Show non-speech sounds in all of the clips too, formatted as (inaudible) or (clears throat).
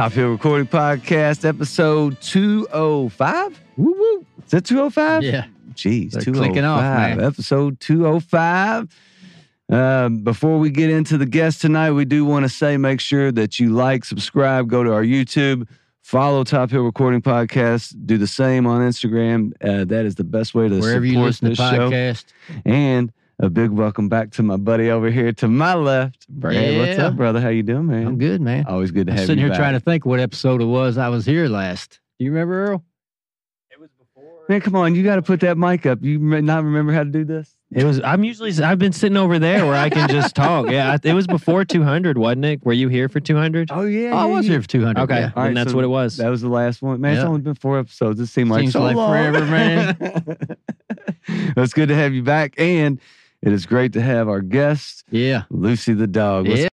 Top Hill Recording Podcast, episode 205. Woo woo. Is that 205? Yeah. Jeez, They're 205. clicking off, man. Episode 205. Um, before we get into the guest tonight, we do want to say make sure that you like, subscribe, go to our YouTube, follow Top Hill Recording Podcast, do the same on Instagram. Uh, that is the best way to Wherever you support listen to this show. podcast. And a big welcome back to my buddy over here to my left. Brad, what's up, brother? How you doing, man? I'm good, man. Always good to I'm have sitting you here back. trying to think what episode it was I was here last. Do you remember, Earl? It was before. Man, come on, you got to put that mic up. You may not remember how to do this? It was. I'm usually. I've been sitting over there where I can just talk. Yeah, it was before 200, wasn't it? Were you here for 200? Oh yeah, Oh, I yeah, was yeah. here for 200. Okay, yeah. All right, and that's so what it was. That was the last one. Man, it's only been four episodes. It seemed like Seems so like long. forever, man. (laughs) It's good to have you back, and it is great to have our guest, Yeah. Lucy the dog. What's Yeah.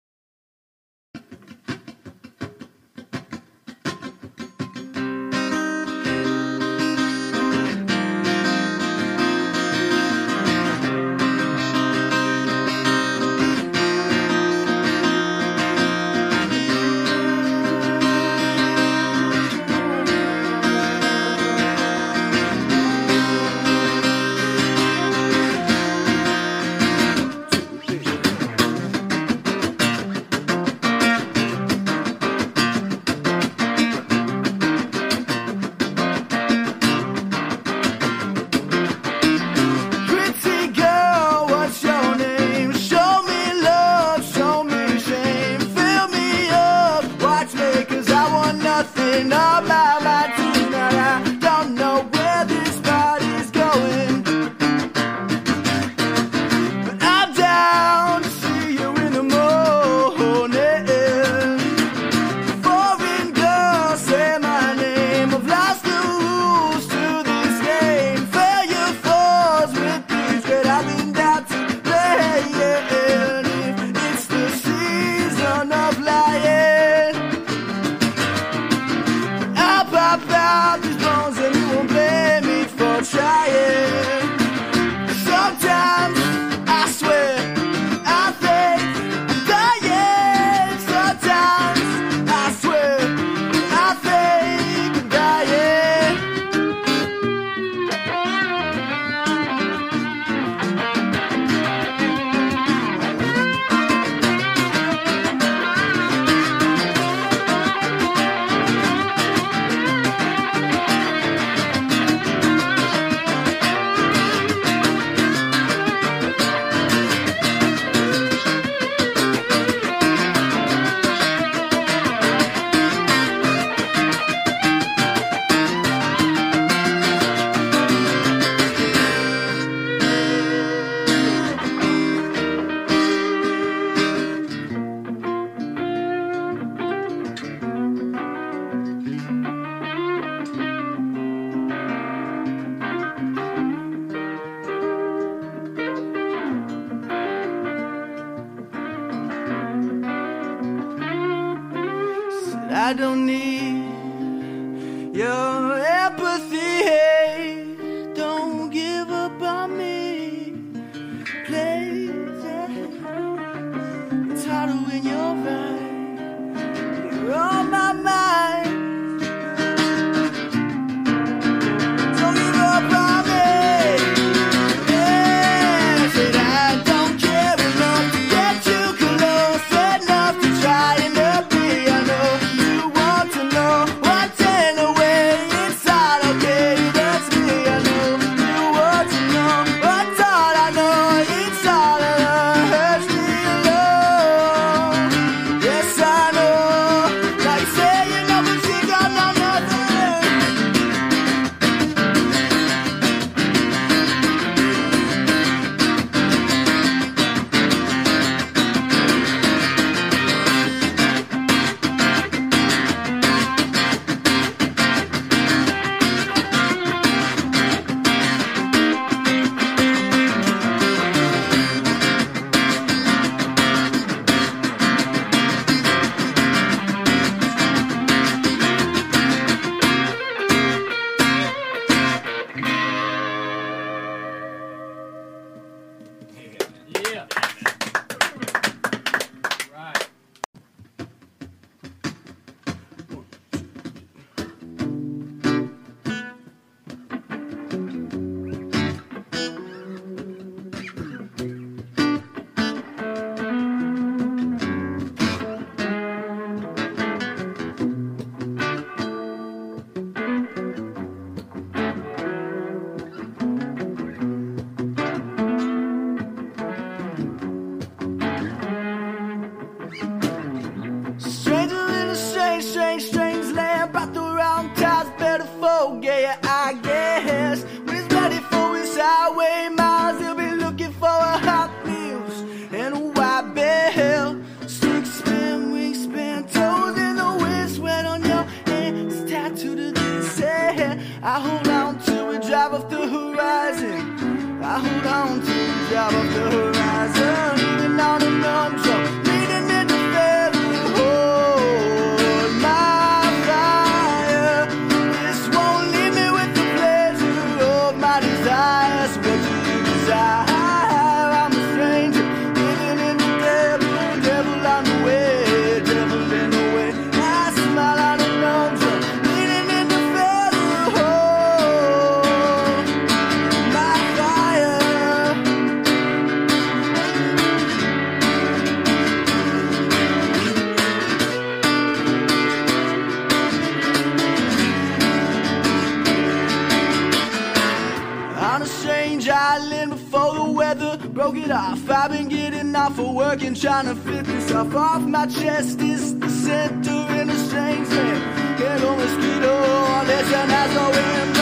off my chest is the center in a strange land. Can't go mosquito unless an asshole in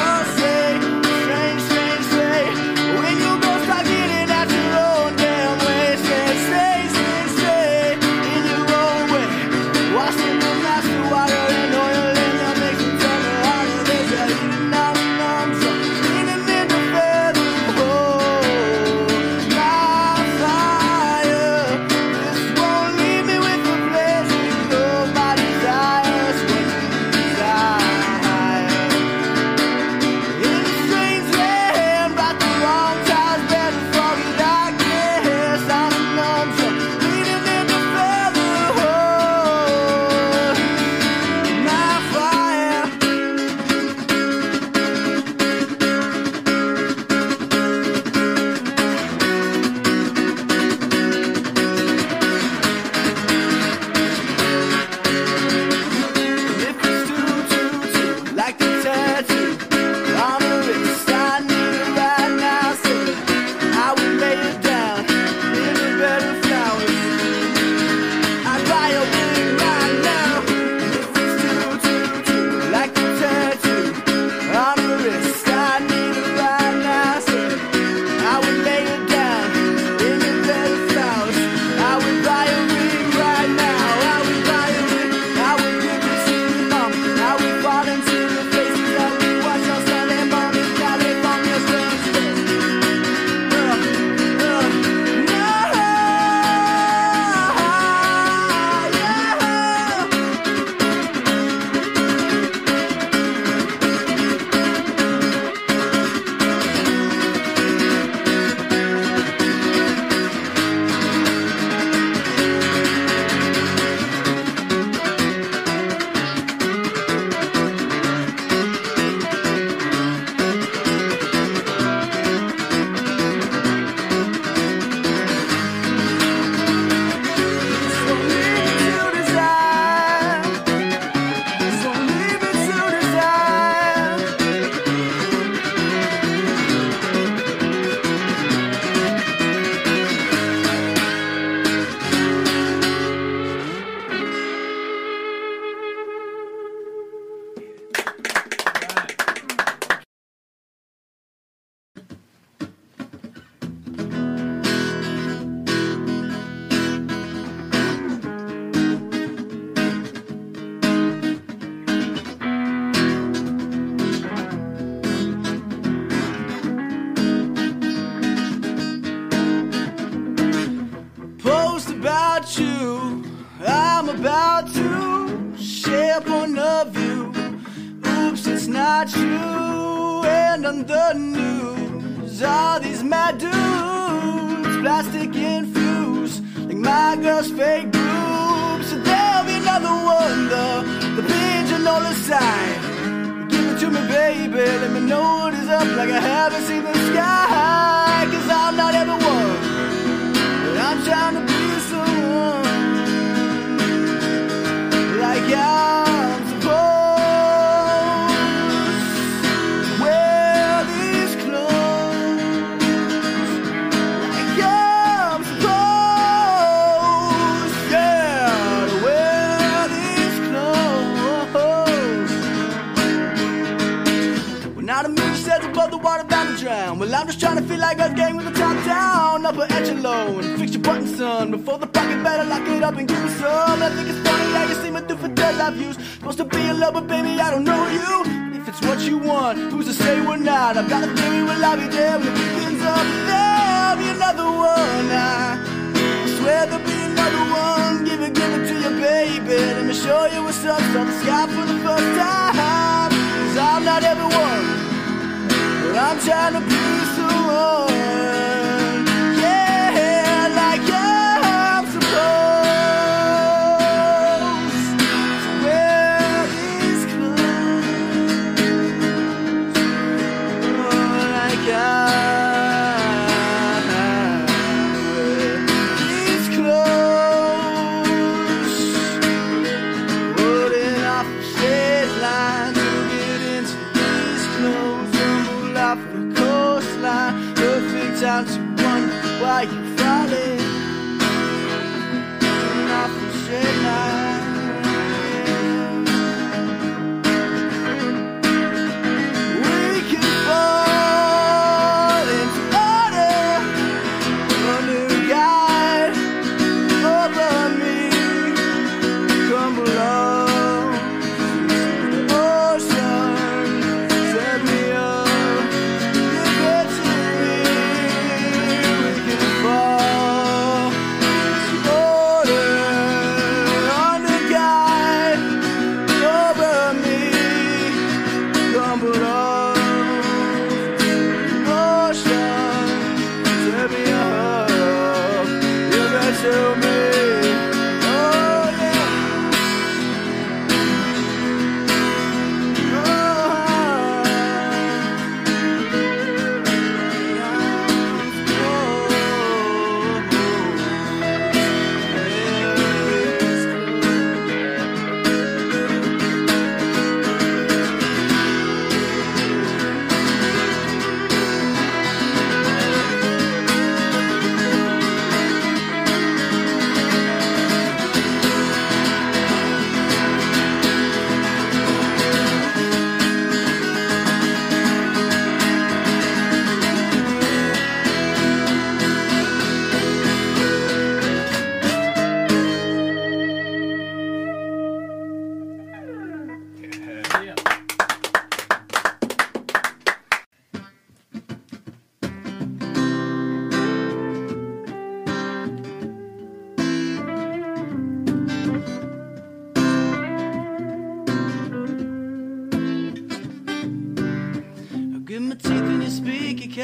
on the news. All these mad dudes, plastic infused, like my girl's fake boobs. So there'll be another one, the, the pigeon sign. Give it to me, baby, let me know what is up, like I haven't seen the sky. like gang with the top down, upper echelon. Fix your button, son, before the pocket better lock it up and give me some. I think it's funny how you see me through for dead I've used. Supposed to be in love, but baby, I don't know you. If it's what you want, who's to say we're not? I've got a theory, will I be there when it begins up. There'll be another one, I swear there'll be another one. Give it, give it to your baby. Let me show you what's up, Saw the sky for the first time. Cause I'm not everyone, but I'm trying to be someone.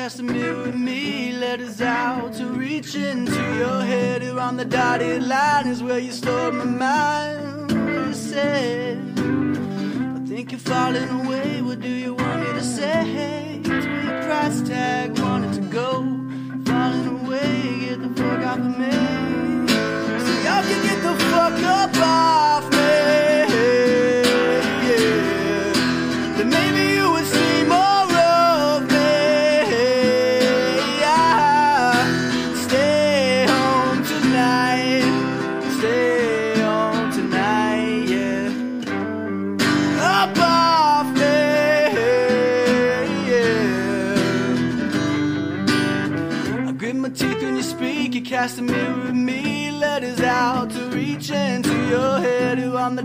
Cast a mirror at me, letters out to reach into your head. Around the dotted line is where you stored my mind. You said, I think you're falling away. What do you want me to say? To your price tag, wanted to go. Falling away, get the fuck off of me. So y'all can get the fuck up off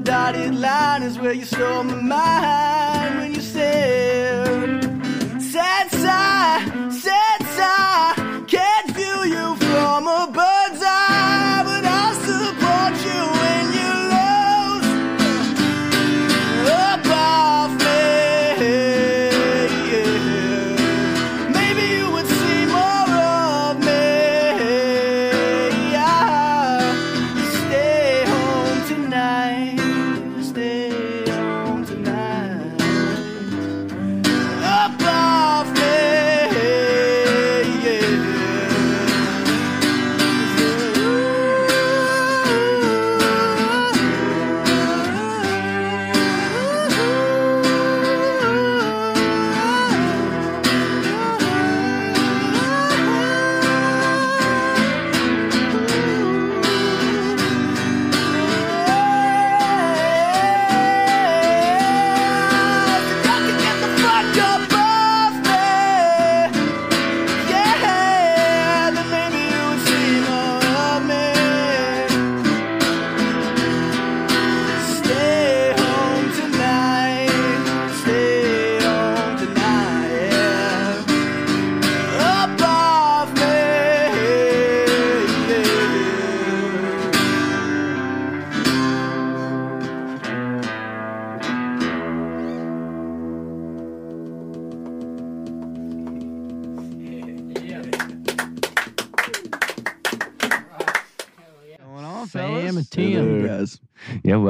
dotted line is where you stole my mind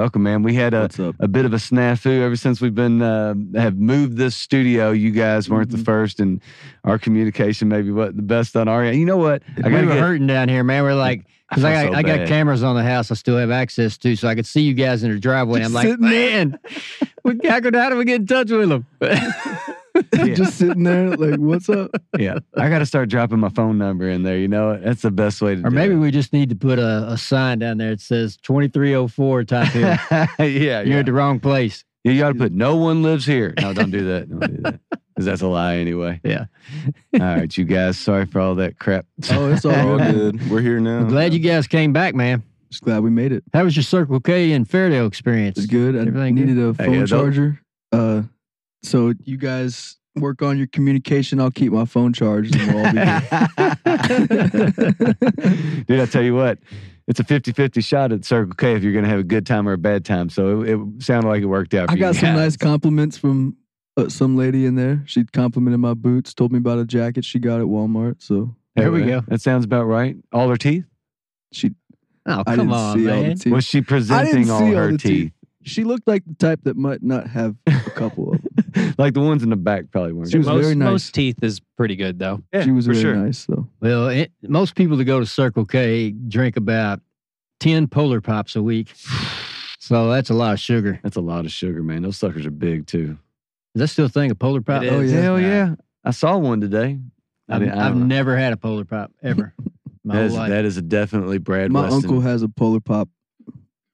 welcome, man. We had a, a bit of a snafu ever since we've been uh, have moved this studio. You guys weren't the Mhm. first, and our communication maybe wasn't the best on our end. You know what? I we were get. hurting down here, man. We're like, (laughs) because I, feel got so I got cameras on the house. I still have access to, so I could see you guys in the driveway. (laughs) I'm like, man, we got how do we get in touch with them? (laughs) (laughs) Yeah. Just sitting there, like, what's up? (laughs) yeah, I got to start dropping my phone number in there. You know, that's the best way to. or do maybe it. we just need to put a, a sign down there that says 2304 Top Hill. (laughs) yeah, You're yeah. at the wrong place. Yeah, you got to put no one lives here. No, don't do that. Don't do that. Because that's a lie anyway. Yeah. All right, you guys. Sorry for all that crap. Oh, it's all All good. good. We're here now. I'm glad you guys came back, man. Just glad we made it. How was your Circle K and Fairdale experience? It's good. I Everything needed a Hey, phone yeah, charger. Uh, so you guys work on your communication. I'll keep my phone charged, and we'll all be. (laughs) Dude, I tell you what, it's a 50 50 shot at Circle K if you're going to have a good time or a bad time. So it, it sounded like it worked out for I you got some guys. nice compliments from uh, some lady in there. She complimented my boots, told me about a jacket she got at Walmart. So There we go. That sounds about right. All her teeth? she, Oh, I come didn't on, see all the man. teeth. Was she presenting all see all her the teeth? teeth. She looked like the type that might not have a couple of them. (laughs) like the ones in the back probably weren't. She was most, very nice. most teeth is pretty good though. Yeah, she was for very sure. nice, though. Well, it, most people that go to Circle K drink about 10 Polar Pops a week. (sighs) So that's a lot of sugar. That's a lot of sugar, man. Those suckers are big too. Is that still a thing, a Polar Pop? It Oh, is. yeah. Hell yeah. I saw one today. I I've, mean, I I've know. never had a Polar Pop ever. (laughs) My That whole is, life. that is definitely Brad My Weston. uncle has a Polar Pop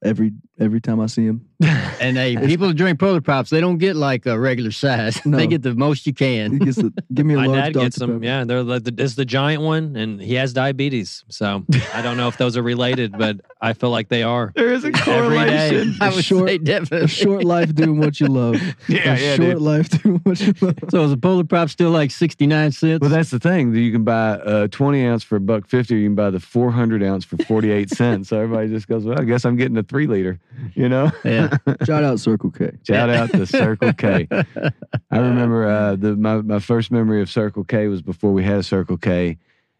every every time I see him. And hey, people that drink Polar Pops, they don't get like a regular size. No. They get the most you He can. gets the, give me a My large dad Dr. gets them. Pepper. Yeah, they're like the, it's the giant one, and he has diabetes. So I don't know if those are related, but I feel like they are. there is a Every day. correlation. I would short- say definitely. A short life doing what you love. (laughs) Yeah, a yeah, short dude. life doing what you love. So is a Polar Pop still like 69 cents? Well, that's the thing. You can buy a 20 ounce for a buck fifty, or you can buy the 400 ounce for 48 cents. So everybody just goes, well, I guess I'm getting a three liter, you know? yeah. Shout out Circle K. Shout out to Circle K. (laughs) I remember uh, the my, my first memory of Circle K was before we had a Circle K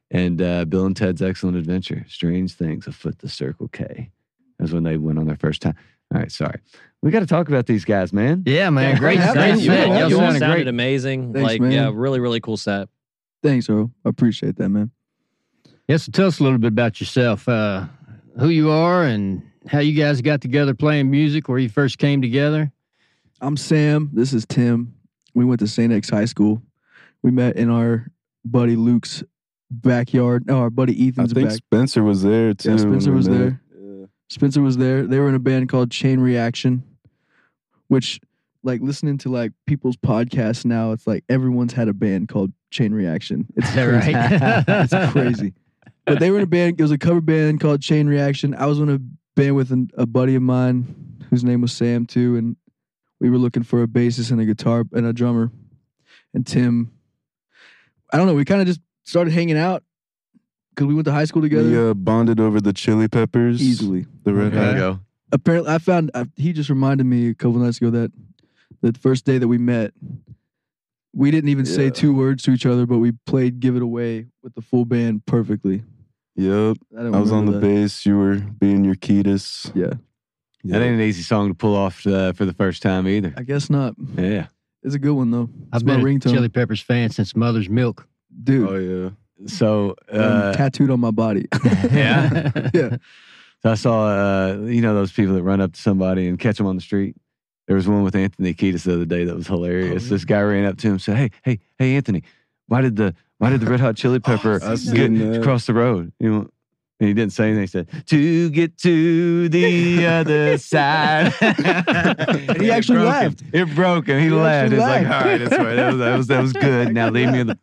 and uh, Bill and Ted's Excellent Adventure. Strange things afoot the Circle K. That's when they went on their first time. All right, sorry. We got to talk about these guys, man. Yeah, man. Great, Yeah, great man. set. Yeah, Y'all yeah. you all sounded sounded great. amazing. Thanks, like man. yeah, really, really cool set. Thanks, Earl. I appreciate that, man. Yeah, so tell us a little bit about yourself, uh, who you are, and how you guys got together playing music, where you first came together. I'm Sam. This is Tim. We went to St. X High School. We met in our buddy Luke's backyard. No, our buddy I Ethan's think back. Spencer was there too. when Spencer was there. Yeah. Spencer was there. They were in a band called Chain Reaction, which, like, listening to like people's podcasts now, it's like everyone's had a band called Chain Reaction. (laughs) It's crazy. right? (laughs) it's crazy. But they were in a band. It was a cover band called Chain Reaction. I was in a band with an, a buddy of mine whose name was Sam too, and we were looking for a bassist and a guitar and a drummer. And Tim, I don't know. We kind of just started hanging out because we went to high school together. We uh, bonded over the Chili Peppers. Easily. The Red There Hot. you go. apparently I found I, he just reminded me a couple nights ago that the first day that we met, we didn't even say two words to each other, but we played "Give It Away" with the full band perfectly. Yep. I, I was on the that. bass. You were being your Kiedis. Yeah, That ain't an easy song to pull off uh, for the first time either. I guess not. Yeah. It's a good one though. I've been a ringtone, Chili Peppers fan since Mother's Milk. dude. Oh yeah. So, uh, tattooed on my body. (laughs) (laughs) Yeah? yeah. so I saw, uh, you know, those people that run up to somebody and catch them on the street. There was one with Anthony Kiedis the other day that was hilarious. Oh, This guy ran up to him and said, "Hey, hey, hey, Anthony, why did the why did the Red Hot Chili (laughs) oh, Pepper I get seen across the road?" You know, and he didn't say anything. He said, "To get to the other (laughs) side." and (laughs) he actually laughed. It broke him. He, He laughed. It's like, all right, that's right. That was, that was that was good. Now leave me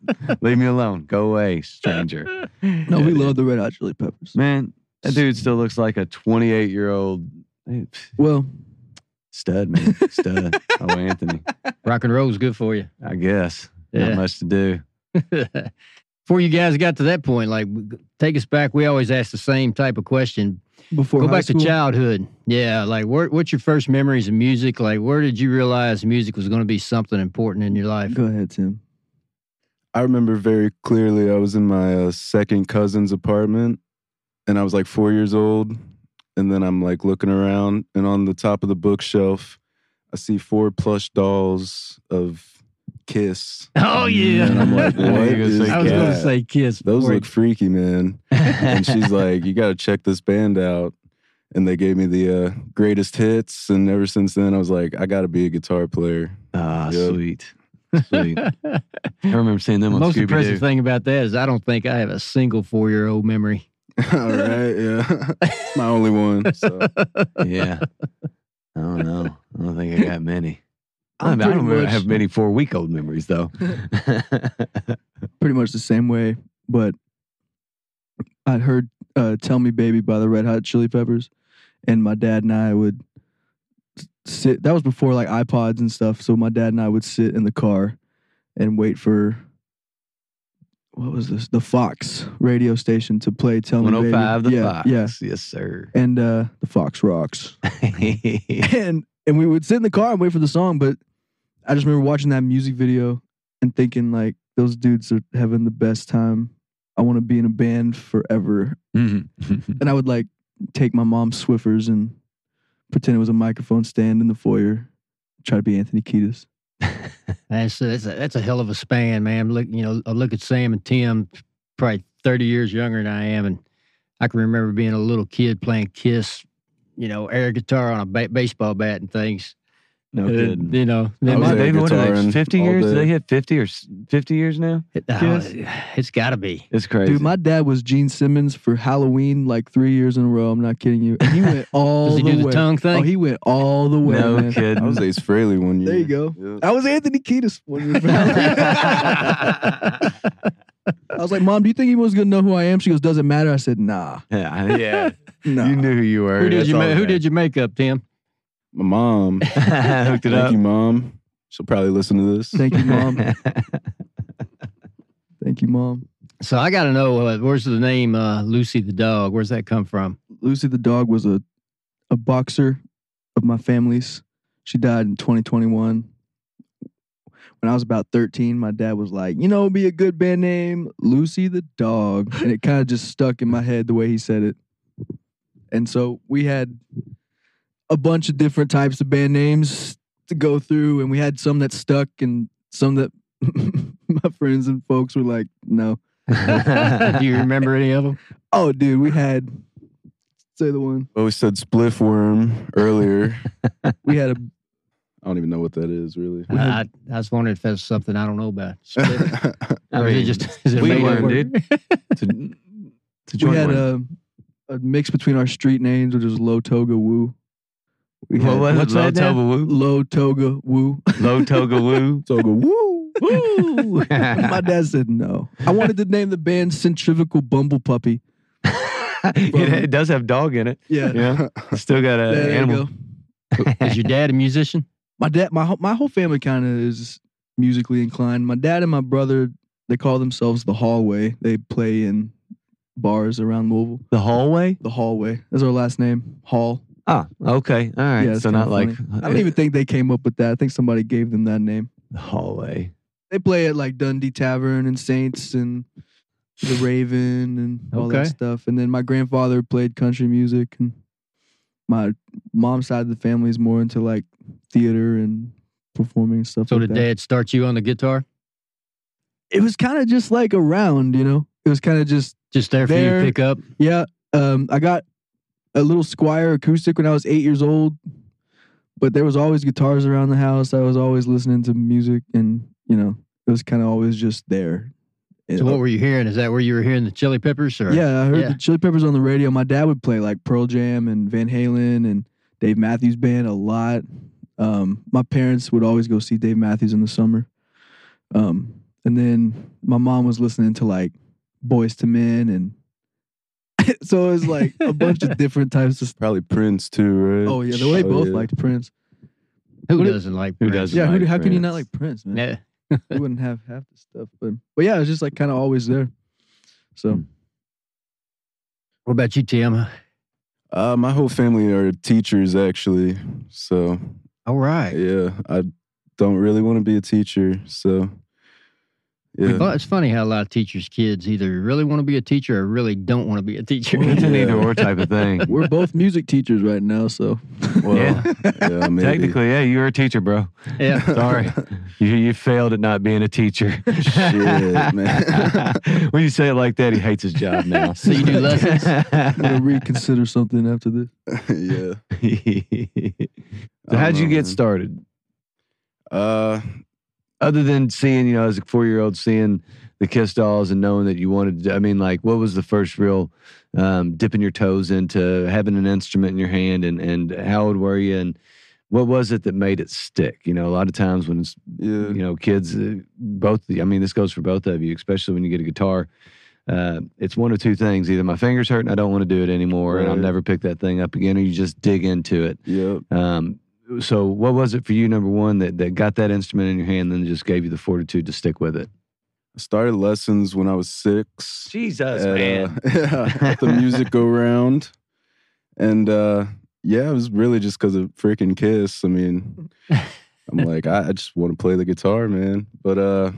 leave me alone. Go away, stranger. No, we love the Red Hot Chili Peppers. Man, that dude still looks like a 28 year old Well, stud, man. Stud. oh, Anthony. Rock and roll is good for you. I guess. Yeah. Not much to do. (laughs) Before you guys got to that point, like take us back. We always ask the same type of question. before Go high back school, to childhood. Yeah, like where, what's your first memories of music? Like where did you realize music was going to be something important in your life? Go ahead, Tim. I remember very clearly I was in my uh, second cousin's apartment and I was like four years old and then I'm like looking around, and on the top of the bookshelf, I see four plush dolls of Kiss. Oh yeah. (laughs) And I'm like, (laughs) I was gonna say I was going to that? say kiss. Those before look freaky, man. and she's (laughs) like, "You got to check this band out." And they gave me the uh, greatest hits, and ever since then, I was like, "I got to be a guitar player." Ah, Yep. sweet. Sweet. I remember seeing them The on most Scooby impressive Doo. thing about that is I don't think I have a single four year old memory. All right, yeah, my only one. So. Yeah. I don't know. I don't think I got many. I, mean, I don't much- have many four week old memories though. (laughs) pretty much the same way, but I'd heard uh, "Tell Me Baby" by the Red Hot Chili Peppers, and my dad and I would sit. That was before like iPods and stuff. So my dad and I would sit in the car and wait for what was this? The Fox radio station to play "Tell Me Baby." 105 the yeah, Fox. yeah, Yes, sir. and uh, the Fox rocks. (laughs) (laughs) and and we would sit in the car and wait for the song. But I just remember watching that music video and thinking like those dudes are having the best time. I want to be in a band forever. Mhm. (laughs) And I would like take my mom's Swiffers and pretend it was a microphone stand in the foyer. Try to be Anthony Kiedis. (laughs) That's that's a, that's a hell of a span, man. Look, you know, I look at Sam and Tim, probably thirty years younger than I am, and I can remember being a little kid playing Kiss, you know, air guitar on a ba- baseball bat and things. No Uh, kidding. you know, I then was my- there David, what are they? guitaring 50 years? Did they hit 50 or 50 years now? it, oh, Kiss? it's got to be. It's crazy. Dude, my dad was Gene Simmons for Halloween like three years in a row. I'm not kidding you. And he went (laughs) all Does he the do the way. tongue Oh, he went all the way. no man. kidding. I was Ace Frehley one year. There you go. Yeah. I was Anthony Kiedis one year. (laughs) I was like, Mom, do you think he was gonna know who I am? She goes, Doesn't matter. I said, Nah, (laughs) yeah, yeah. nah. You knew who you were. who did That's you ma- who did you make up, Tim? My mom. (laughs) Hooked it Thank up. you, mom. She'll probably listen to this. Thank you, Mom. (laughs) Thank you, Mom. So I got to know uh, where's the name uh, Lucy the dog? Where's that come from? Lucy the dog was a a boxer of my family's. She died in 2021. When I was about 13, my dad was like, you know, be a good band name, Lucy the dog. And it kind of just stuck in my head the way he said it. And so we had a bunch of different types of band names to go through, and we had some that stuck and some that (laughs) my friends and folks were like, no. (laughs) do you remember any of them? (laughs) Oh, dude, we had say the one. Well, we said spliff worm earlier. We had a I don't even know what that is really. I, I was wondering if that's something I don't know about. Split. I Or is it mean, just is it we made up learned, dude. It's a, it's we had word. a, a mix between our street names, which was Low Toga Woo. We What was what's it? Low that now? Toga Woo? Low Toga Woo. Low Toga (laughs) Woo? so I woo. Woo! (laughs) My dad said no. I wanted to name the band Centrifugal Bumble Puppy. (laughs) it, it does have dog in it. Yeah. Yeah. Still got an There you animal. Is your dad a musician? My dad, my whole- my whole family kind of is musically inclined. My dad and my brother, they call themselves the Hallway. They play in bars around Louisville. The hallway? The Hallway. That's our last name. Hall. Ah, okay. All right. Yeah, so not like. I don't even think they came up with that. I think somebody gave them that name. the hallway. They play at like Dundee Tavern and Saints and the Raven and all that stuff. And then my grandfather played country music, and my mom's side of the family is more into like theater and performing and stuff So like did that. dad start you on the guitar? It was kind of just like around, you know. It was kind of just Just there for you to pick up? yeah. Um, I got a little Squier acoustic when I was eight years old, but there was always guitars around the house. I was always listening to music, and you know, it was kind of always just there. So what were you hearing? Is that where you were hearing the Chili Peppers? Or? Yeah, I heard Yeah. the Chili Peppers on the radio. My dad would play like Pearl Jam and Van Halen and Dave Matthews Band a lot. Um, my parents would always go see Dave Matthews in the summer. Um, and then my mom was listening to like Boyz II Men and (laughs) so it was like a bunch of different types of. Probably Prince too, right? Oh yeah, they Oh, both yeah. liked Prince. Who What- doesn't like Who Prince? doesn't? Yeah, who, like how can you not like Prince, man? Yeah. we wouldn't have half the stuff. But but yeah, it was just like kind of always there. So Hmm. What about you, Tim? Uh, my whole family are teachers actually, so All right. yeah, I don't really want to be a teacher. So Yeah. Well, it's funny how a lot of teachers' kids either really want to be a teacher or really don't want to be a teacher. It's an Yeah. either or type of thing. (laughs) We're both music teachers right now, so Well, Yeah. yeah, (laughs) maybe. Technically, yeah, you're a teacher, bro. yeah. (laughs) Sorry, you you failed at not being a teacher. Shit, man. when you say it like that, he hates his job now. So you do lessons? I'm gonna reconsider something after this. yeah. so how'd you get man. started? Uh, Other than seeing, you know, as a four year old, seeing the Kiss dolls and knowing that you wanted to, I mean, like, what was the first real um, dipping your toes into having an instrument in your hand and, and how old were you? And what was it that made it stick? You know, a lot of times when it's, yeah. you know, kids, uh, both, I mean, this goes for both of you, especially when you get a guitar. Uh, it's one of two things. Either my fingers hurt and I don't want to do it anymore and I'll never pick that thing up again, or you just dig into it. Yep. Um, so what was it for you, number one, that, that got that instrument in your hand and then just gave you the fortitude to stick with it? I started lessons when I was six. Jesus, at, uh, yeah, (laughs) at the music go round. And uh, yeah, it was really just because of freaking Kiss. I mean, I'm (laughs) like, I, I just want to play the guitar, man. But uh,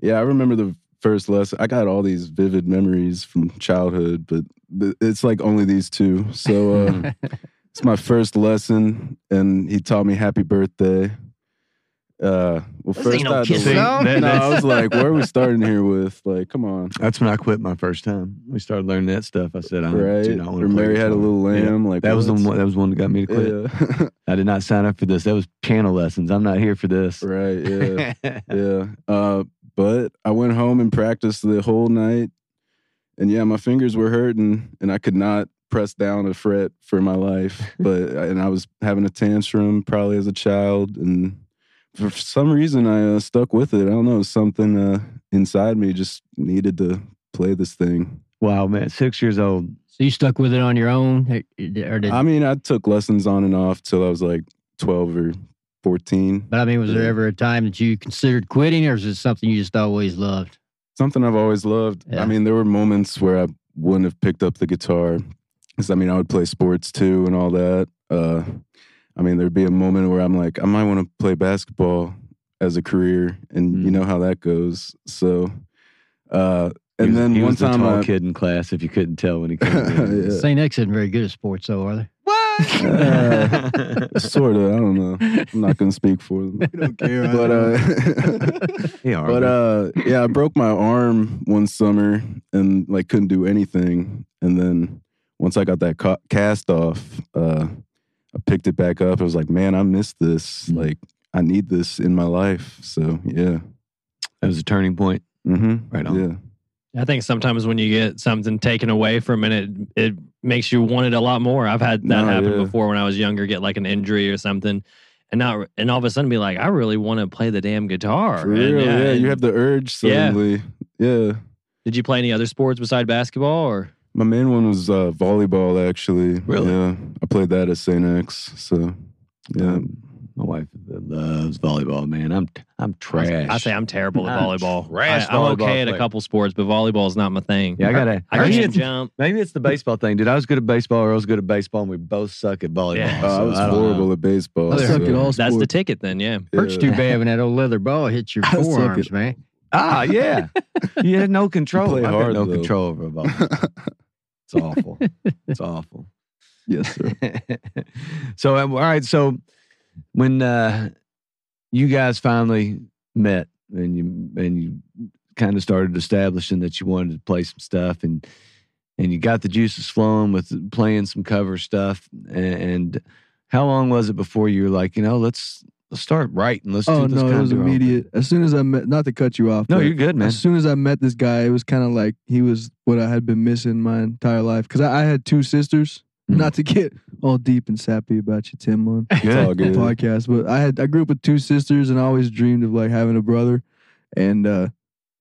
yeah, I remember the first lesson. I got all these vivid memories from childhood, but th- it's like only these two. So uh, (laughs) it's my first lesson, and he taught me "Happy Birthday." Uh, well, This first ain't no I had to Kiss learn- song. no, I was like, where are we starting here with? Like, come on. That's when I quit my first time. We started learning that stuff. I said, I right? do not want or to play Mary this had a song. little Yeah. lamb. Like That was the what? one. That was one that got me to quit. Yeah. (laughs) I did not sign up for this. That was piano lessons. I'm not here for this. right. Yeah. (laughs) yeah. Uh, but I went home and practiced the whole night, and yeah, my fingers were hurting, and I could not press down a fret for my life. (laughs) But and I was having a tantrum probably as a child, and for some reason I uh, stuck with it. I don't know, something uh, inside me just needed to play this thing. wow, man, six years old. So you stuck with it on your own, or did? I mean, I took lessons on and off till I was like twelve or fourteen. but I mean, was there ever a time that you considered quitting, or is it something you just always loved? something I've always loved. Yeah. I mean, there were moments where I wouldn't have picked up the guitar because I mean, I would play sports too and all that. Uh, I mean, there'd be a moment where I'm like, I might want to play basketball as a career, and you Mm. know how that goes. So, uh, He and was- then he one was the time, tall I, kid in class. If you couldn't tell when he came in. (laughs) Yeah. St. X isn't very good at sports, though, are they? Uh, (laughs) sort of, I don't know. I'm not gonna speak for them, don't care. but uh, (laughs) Yeah, But uh, yeah, I broke my arm one summer and like couldn't do anything. And then once I got that ca- cast off, uh, I picked it back up. I was like, man, I missed this. Mhm. Like, I need this in my life. So yeah, that was a turning point. mm-hmm. Right on. Yeah, I think sometimes when you get something taken away from it, it, it makes you want it a lot more. I've had that No, happen yeah. before when I was younger, get like an injury or something, and not and all of a sudden be like, I really want to play the damn guitar. for And, real. Yeah, and you have the urge Yeah. suddenly. Yeah. Did you play any other sports beside basketball or? My main one was uh, volleyball. Actually, Really? Yeah, I played that at St. X. So yeah, Um, my wife loves volleyball. Man, I'm I'm trash. I say I'm terrible at I'm volleyball. trash I, am volleyball okay at a couple sports, but volleyball is not my thing. yeah, I gotta. I maybe, can't it's, jump. maybe it's the baseball thing, dude. I was good at baseball, or I was good at baseball, and we both suck at volleyball. Yeah. Uh, I was don't know. horrible at baseball. I suck so- at all That's the ticket then, yeah. Hurts too bad when that old leather ball hits your (laughs) I suck forearms, man. Ah, yeah. (laughs) you had no control. I've got no though. control over ball. It's awful. it's awful. yes, sir. (laughs) so um, all right so when uh you guys finally met and you and you kind of started establishing that you wanted to play some stuff and and you got the juices flowing with playing some cover stuff and, and how long was it before you were like you know let's let's start writing let's Oh do this no, it was of do thing." immediate. As soon as I met, not to cut you off. no you're good man As soon as I met this guy, it was kind of like he was what I had been missing my entire life. Because I, I had two sisters. Mhm. Not to get all deep and sappy about you, Tim, on It's the podcast, but I had I grew up with two sisters and I always dreamed of like having a brother. And uh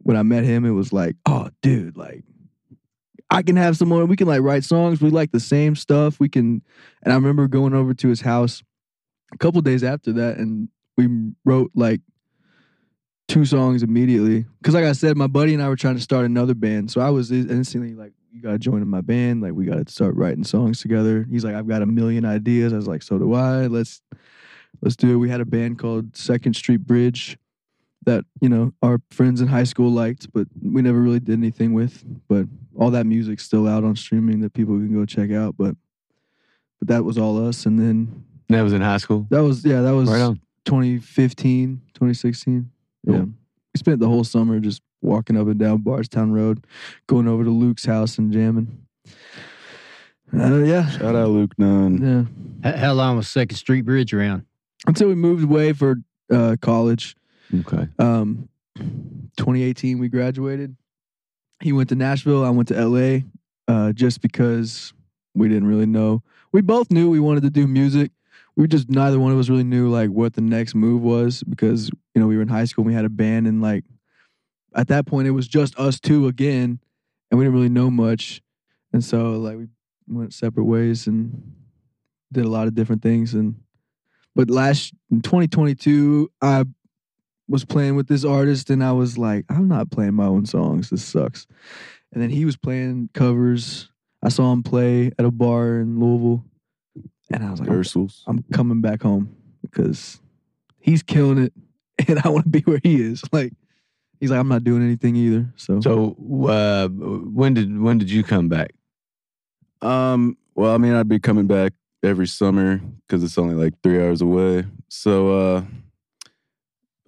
when I met him, it was like, oh, dude, like I can have someone. We can like write songs. We like the same stuff. We can. And I remember going over to his house a couple days after that, and we wrote like two songs immediately. Because like I said, my buddy and I were trying to start another band, so I was instantly like, "You got to join in my band. Like we got to start writing songs together." He's like, "I've got a million ideas." I was like, "So do I. Let's let's do it." We had a band called Second Street Bridge. that you know our friends in high school liked, but we never really did anything with. But all that music's still out on streaming that people can go check out. But but that was all us, and then That was in high school. that was yeah that was Right on. 2015, 2016. Yeah, we spent the whole summer just walking up and down Bardstown Road, going over to Luke's house and jamming. Uh, yeah, Shout out Luke Nunn. yeah. H- How long was Second Street Bridge around? Until we moved away for uh, college. Okay. Um, 2018 we graduated. He went to Nashville. I went to LA. Uh, just because we didn't really know. We both knew we wanted to do music. We just neither one of us really knew like what the next move was because you know we were in high school. and We had a band and like at that point it was just us two again, and we didn't really know much. And so like we went separate ways and did a lot of different things. And but last in 2022, I was playing with this artist and I was like, I'm not playing my own songs. This sucks. And then he was playing covers. I saw him play at a bar in Louisville. And I was like, I'm, I'm coming back home because he's killing it (laughs) and I want to be where he is. Like, he's like, I'm not doing anything either. So, So uh, when did when did you come back? Um, well, I mean, I'd be coming back every summer because it's only like three hours away. So, uh,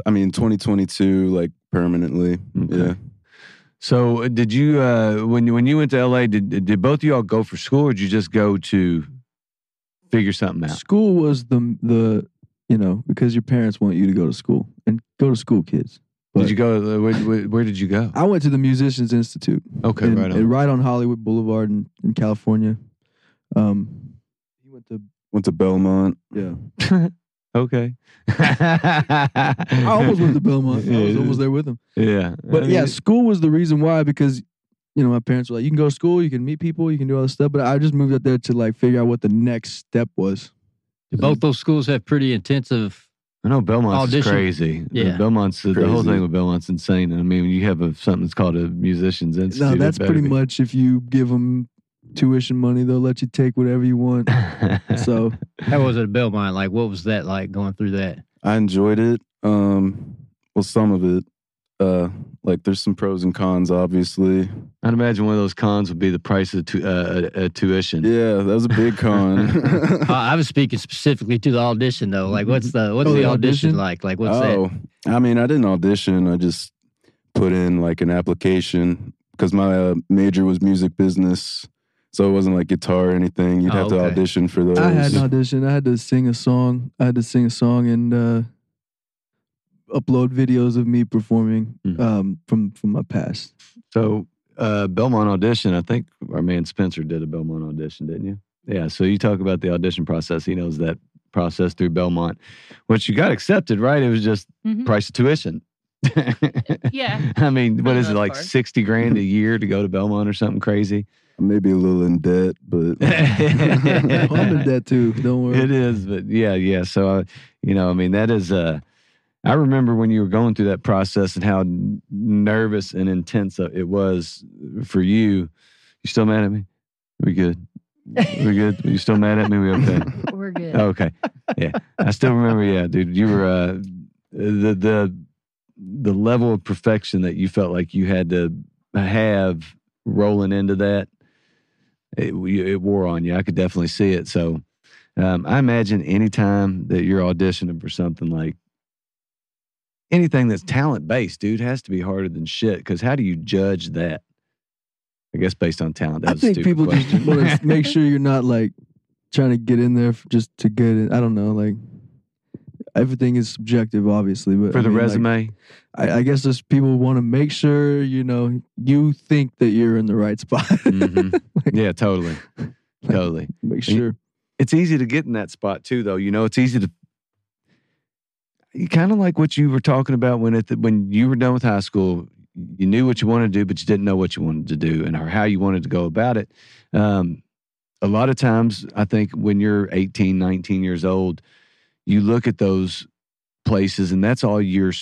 I mean, 2022, like permanently. Okay. Yeah. So uh, did you uh, when you when you went to LA? Did did both of y'all go for school, or did you just go to figure something out? school was the, the, you know, because your parents want you to go to school and go to school, kids. But did you go? uh, Where, where, where did you go? I went to the Musicians Institute. Okay, in- right in- on. right on Hollywood Boulevard in, in California. Um, he went to Went to Belmont. yeah. (laughs) okay. I almost went to Belmont. I was (laughs) almost there with him. Yeah, But I yeah, school was the reason why because you know my parents were like, you can go to school, you can meet people, you can do all this stuff. But I just moved out there to like figure out what the next step was. Do both those schools have pretty intensive? I know Belmont's is Audition. crazy. Yeah. Belmont's the whole Crazy. thing with Belmont's insane. I mean, you have a, something that's called a musicians institute. No, it that's better pretty be. much if you give them tuition money, they'll let you take whatever you want. (laughs) So How was it at Belmont? Like, what was that like going through that? I enjoyed it. Um, well, some of it. Uh, like there's some pros and cons, obviously. I'd imagine one of those cons would be the price of tu- uh, uh, tuition. Yeah, that was a big con. (laughs) Uh, I was speaking specifically to the audition though. Like, what's the what's Oh, the, the audition, audition? like? Like, what's that? oh, I mean, I didn't audition. I just put in like an application because my uh, major was music business, so it wasn't like guitar or anything. You'd Oh, have to okay. audition for those. I had an audition. I had to sing a song. I had to sing a song and uh, upload videos of me performing Mhm. um, from from my past. So uh, Belmont audition, I think our man Spencer did a Belmont audition, didn't you? Yeah. So you talk about the audition process. He knows that process through Belmont, which you got accepted, right? It was just Mhm. price of tuition. (laughs) Yeah. (laughs) I mean, what For the is it like part. sixty grand a year to go to Belmont or something crazy? maybe a little in debt, but (laughs) I'm in that too. Don't worry. It is, but yeah, yeah. So, uh, you know, I mean, that is. Uh, I remember when you were going through that process and how nervous and intense it was for you. You still mad at me? We good? We good? You still mad at me? We okay? (laughs) We're good. Oh, okay. Yeah, I still remember. Yeah, dude, you were uh, the the the level of perfection that you felt like you had to have rolling into that. It, it wore on you. I could definitely see it. So, um, I imagine anytime that you're auditioning for something like anything that's talent based, dude, has to be harder than shit. Because how do you judge that? I guess based on talent. I think people question. just want to make (laughs) sure you're not like trying to get in there just to get it. I don't know. Like everything is subjective, obviously, but for I the mean, like, resume. I, I guess just people want to make sure you know you think that you're in the right spot. (laughs) Mhm. yeah, totally, totally. make sure. it's easy to get in that spot too, though. You know, it's easy to. Kind of like what you were talking about when it when you were done with high school. You knew what you wanted to do, but you didn't know what you wanted to do and or how you wanted to go about it. Um, a lot of times, I think when you're 18, 19 years old, you look at those places, and that's all you're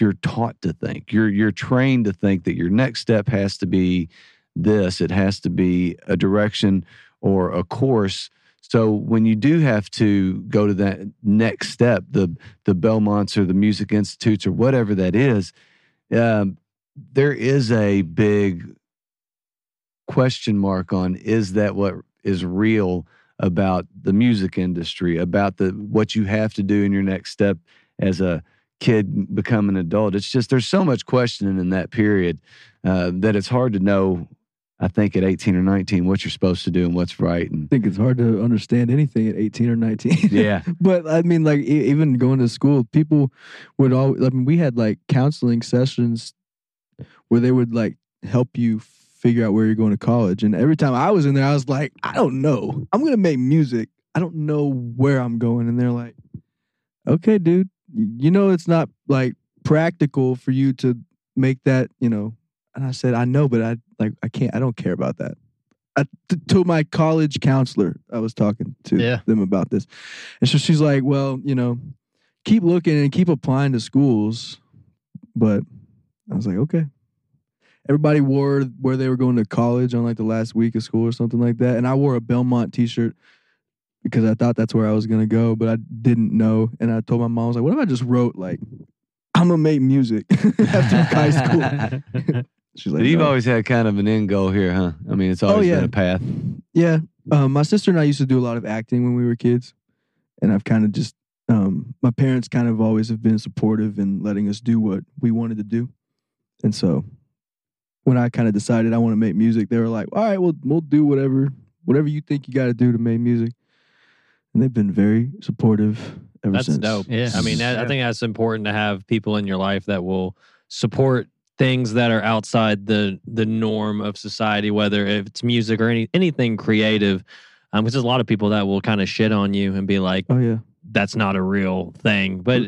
you're taught to think. You're you're trained to think that your next step has to be this. It has to be a direction or a course So when you do have to go to that next step, the the Belmonts or the Music Institutes or whatever that is, um, there is a big question mark on is that what is real about the music industry, about the what you have to do in your next step as a kid become an adult. It's just there's so much questioning in that period uh, that it's hard to know. I think at 18 or 19, what you're supposed to do and what's right. And I think it's hard to understand anything at 18 or 19. (laughs) yeah, but I mean, like e- even going to school, people would all. I mean, we had like counseling sessions where they would like help you figure out where you're going to college. And every time I was in there, I was like, I don't know. I'm gonna make music. I don't know where I'm going. And they're like, Okay, dude. You know it's not like practical for you to make that. You know. And I said, I know, but I like I can't. I don't care about that. I, t- to my college counselor, I was talking to Yeah. them about this. And so she's like, well, you know, keep looking and keep applying to schools. But I was like, okay. Everybody wore where they were going to college on like the last week of school or something like that. And I wore a Belmont t shirt because I thought that's where I was going to go, but I didn't know. And I told my mom, I was like, what if I just wrote, like, I'm going to make music (laughs) after high school? (laughs) (laughs) She's like, but you've "No." always had kind of an end goal here, huh? I mean, it's always yeah. been a path. Yeah. Um, my sister and I used to do a lot of acting when we were kids. And I've kind of just, um, my parents kind of always have been supportive in letting us do what we wanted to do. And so when I kind of decided I want to make music, they were like, all right, well, we'll do whatever, whatever you think you got to do to make music. And they've been very supportive ever That's since. dope. Yeah. I mean, that, I think that's important to have people in your life that will support things that are outside the the norm of society, whether it's music or any anything creative. Um, because there's a lot of people that will kind of shit on you and be like, Oh, yeah. "That's not a real thing," but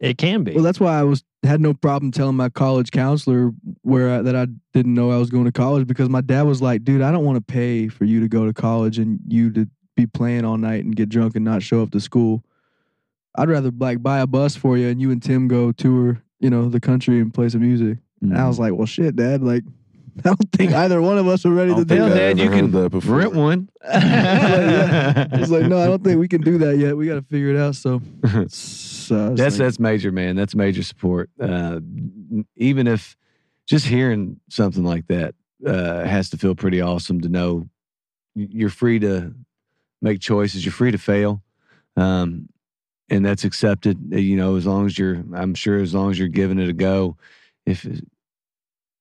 it can be. Well, that's why I was had no problem telling my college counselor where I, that I didn't know I was going to college because my dad was like, "Dude, I don't want to pay for you to go to college and you to be playing all night and get drunk and not show up to school. I'd rather like buy a bus for you and you and Tim go tour, you know, the country and play some music." And I was like, "Well, shit, Dad. Like, (laughs) I don't think either one of us are ready to don't do think Hell, I that." Dad, you can that before. rent one. (laughs) It's like, no, I don't think we can do that yet. We got to figure it out. So, (laughs) so That's like, that's major, man. That's major support. Uh, even if just hearing something like that uh, has to feel pretty awesome to know you're free to make choices. You're free to fail, um, and that's accepted. uh, You know, as long as you're, I'm sure, as long as you're giving it a go. If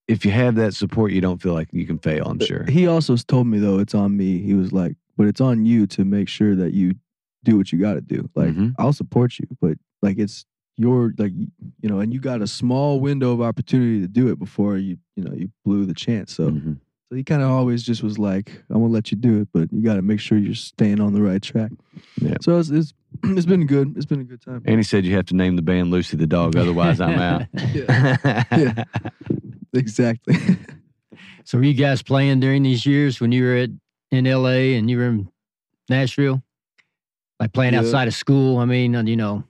if you have that support, you don't feel like you can fail. I'm sure. He also told me though it's on me. He was like, but it's on you to make sure that you do what you got to do. Like Mhm. I'll support you, but like it's your like you know, and you got a small window of opportunity to do it before you you know you blew the chance. So Mhm. so he kind of always just was like, I'm gonna let you do it, but you got to make sure you're staying on the right track. Yeah. So it's it's (clears throat) it's been good. It's been a good time. And he said you have to name the band Lucy the dog, otherwise I'm out. (laughs) Yeah. Exactly. (laughs) So were you guys playing during these years when you were at in LA and you were in Nashville? Like playing Yeah. outside of school? I mean, uh, you know,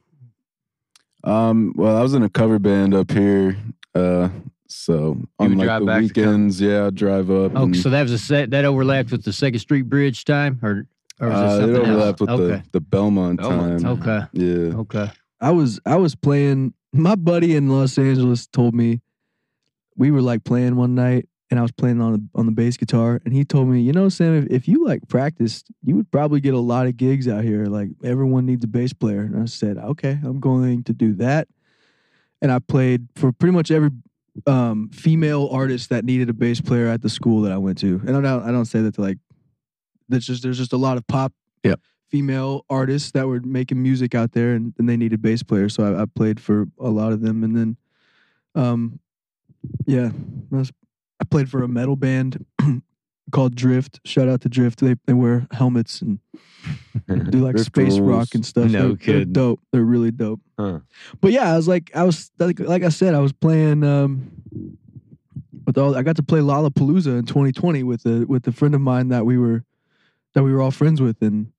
Um, well, I was in a cover band up here. Uh, so on would like drive the back weekends, yeah, I'd drive up. oh, and, so that was a set that overlapped with the Second Street Bridge time, or or was uh, it it overlapped with okay. the the Belmont, Belmont time. Okay. Yeah. Okay. I was I was playing. My buddy in Los Angeles told me we were like playing one night, and I was playing on the on the bass guitar, and he told me, you know, Sam, if, if you like practiced, you would probably get a lot of gigs out here. Like everyone needs a bass player, and I said, okay, I'm going to do that. And I played for pretty much every um, female artist that needed a bass player at the school that I went to, and I don't I don't say that to like. There's just there's just a lot of pop Yep. female artists that were making music out there and, and they needed bass players. So I, I played for a lot of them. And then, um, yeah, I, was, I played for a metal band (clears throat) called Drift. Shout out to Drift. They, they wear helmets and (laughs) do like space rules. rock and stuff. No they're, they're dope. They're really dope. Huh. But yeah, I was like, I was like, like I said, I was playing um, with all. I got to play Lollapalooza in 2020 with a with a friend of mine that we were that we were all friends with, and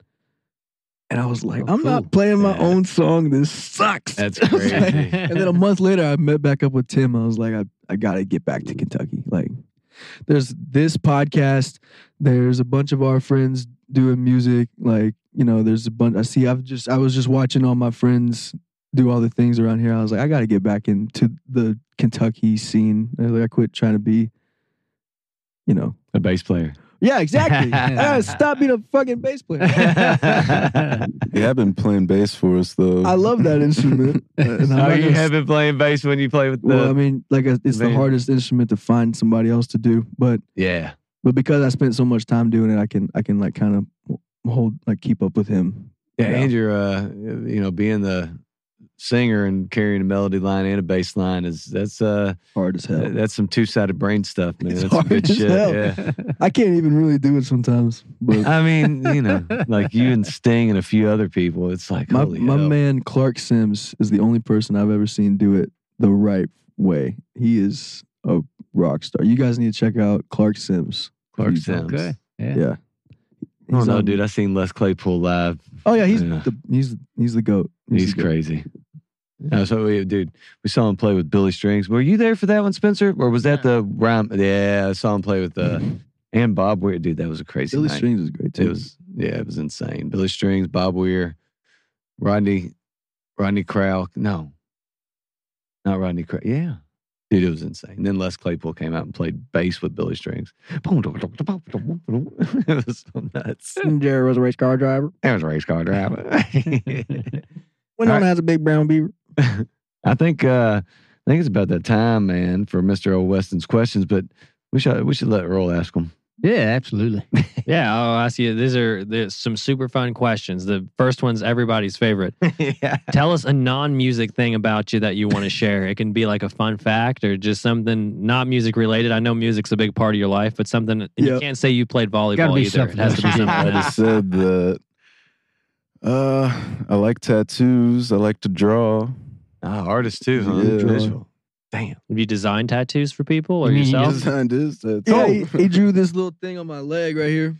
and I was like, Oh, I'm cool. not playing my Yeah. own song. This sucks. That's (laughs) I was like- and then a month later, I met back up with Tim. I was like, I I got to get back to Kentucky. Like, there's this podcast. There's a bunch of our friends doing music. Like you know, there's a bunch. I see. I've just I was just watching all my friends do all the things around here. I was like, I got to get back into the Kentucky scene. Like, I quit trying to be, you know. A bass player. Yeah, exactly. Ah, (laughs) Stop being a fucking bass player. (laughs) You have been playing bass for us though. I love that instrument. (laughs) Uh, and I'm oh, not you gonna have been playing bass when you play with the. Well, I mean, like uh, it's the Man. hardest instrument to find somebody else to do, but yeah. but because I spent so much time doing it, I can I can like kind of hold like keep up with him. Yeah, Yeah. and you're, uh, you know, being the singer and carrying a melody line and a bass line is that's uh Hard as hell. that's some two sided brain stuff, man. It's that's hard good as shit. hell. Yeah. I can't even really do it sometimes. But I mean, you know, like you and Sting and a few other people, it's like my holy my hell. man Clark Sims is the only person I've ever seen do it the right way. He is a rock star. You guys need to check out Clark Sims. Clark He's- Sims. Okay. Yeah. Yeah. I don't He's know, on- dude. I seen Les Claypool live. Oh yeah, he's Yeah. the he's he's the goat. He's the goat. crazy. Uh, so we, dude, we saw him play with Billy Strings. Were you there for that one, Spencer? Or was that the round? Yeah, I saw him play with uh, and Bob Weir. Dude, that was a crazy Billy night. Strings was great too. It was yeah, it was insane. Billy Strings, Bob Weir, Rodney, Rodney Crowell. No, not Rodney Crowell. Yeah, dude, it was insane. then Les Claypool came out and played bass with Billy Strings. (laughs) it was so nuts. Jerry was a race car driver. That was a race car driver. (laughs) Went on right. has a big brown beaver. (laughs) I think uh, I think it's about that time, man, for Mister Old Weston's questions. But we should we should let Earl ask them. Yeah, absolutely. (laughs) Yeah, I'll ask you. These are there's some super fun questions. The first one's everybody's favorite. (laughs) yeah. Tell us a non-music thing about you that you want to share. It can be like a fun fact or just something not music related. I know music's a big part of your life, but something and you can't say you played volleyball either. It has to be something I just said that. Uh, I like tattoos. I like to draw. Ah, artist too, huh? Yeah. Visual. Damn. Have you designed tattoos for people or You mean you yourself? Designed this tattoo. Yeah, he, he (laughs) drew this little thing on my leg right here.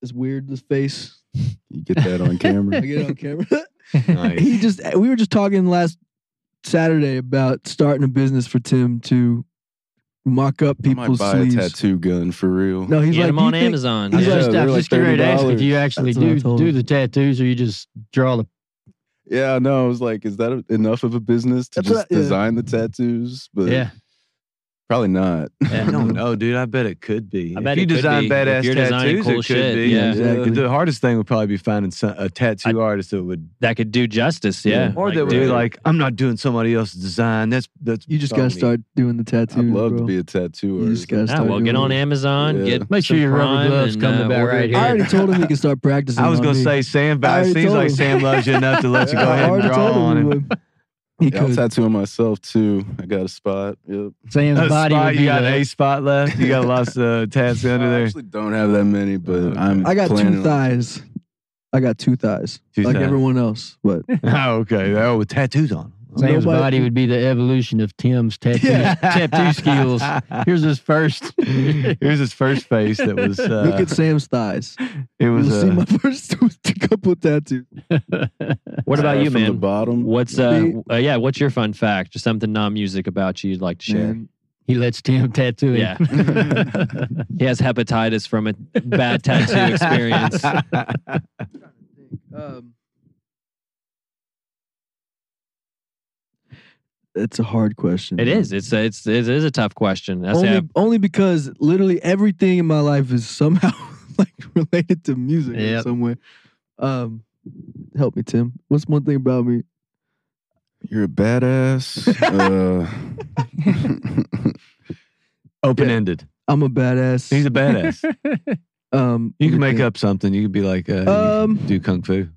This weird, this face. You get that on (laughs) I camera. get it on camera. Nice. (laughs) he just we were just talking last Saturday about starting a business for Tim to mock up I might people's buy sleeves. a tattoo gun for real. No, he's Get like, them you on think-" Amazon. I He's Yeah. just, I they're was like just getting ready to ask if $30. you actually That's what I do told do him. the tattoos or you just draw the. Yeah, no, I was like, is that enough of a business to That's just what I- yeah. design the tattoos? But Yeah. Probably not. Yeah. I don't know, dude. I bet it could be. I if bet you it could design be. badass If you're designing tattoos, cool it could shit, be. yeah. Exactly. The hardest thing would probably be finding some, a tattoo artist that would, That could do justice. Yeah. or Like, that would be dude, like, I'm not doing somebody else's design. That's that's You just gotta phony." start doing the tattoos. I'd love bro. to be a tattoo You artist. just gotta Ah, start well, get doing on it. Amazon. Yeah. Get Make sure some your rubber Prime gloves and, come uh, about order right here. I already told him he can start (laughs) practicing. I was on gonna me. say Sam, I but it already seems told like him. Sam loves you enough to let you go Yeah, (laughs) I ahead and already draw told him on he him. would. He Yeah, I'm tattooing myself too. I got a spot. Yep. Sam's A body spot, would you got the, a spot left. You got lots of (laughs) tats under I there. actually don't have that many, but uh, I'm. I got planning two on- thighs. I got two thighs, Two like thighs. everyone else. But (laughs) Oh, okay. Oh, with tattoos on. Sam's Nobody- body would be the evolution of Tim's tattoo Yeah. tattoo skills. Here's his first. Here's his first face. That was. Uh, look at Sam's thighs. it was. You'll see Uh, my first (laughs) couple tattoos. What about Start you, from the man? bottom. What's uh, uh yeah? What's your fun fact? Just something non-music about you you'd like to share? Man, he lets Tim tattoo him. Yeah. (laughs) he has hepatitis from a bad tattoo experience. (laughs) Um, it's a hard question. It man. is. It's a, it's it is a tough question. That's only yeah. only because literally everything in my life is somehow (laughs) like related to music in some way. Um, help me, Tim. What's one thing about me? You're a badass. uh, (laughs) Open ended. I'm a badass. He's a badass. (laughs) um, You can make think. up something. You could be like, uh, Um, do kung fu.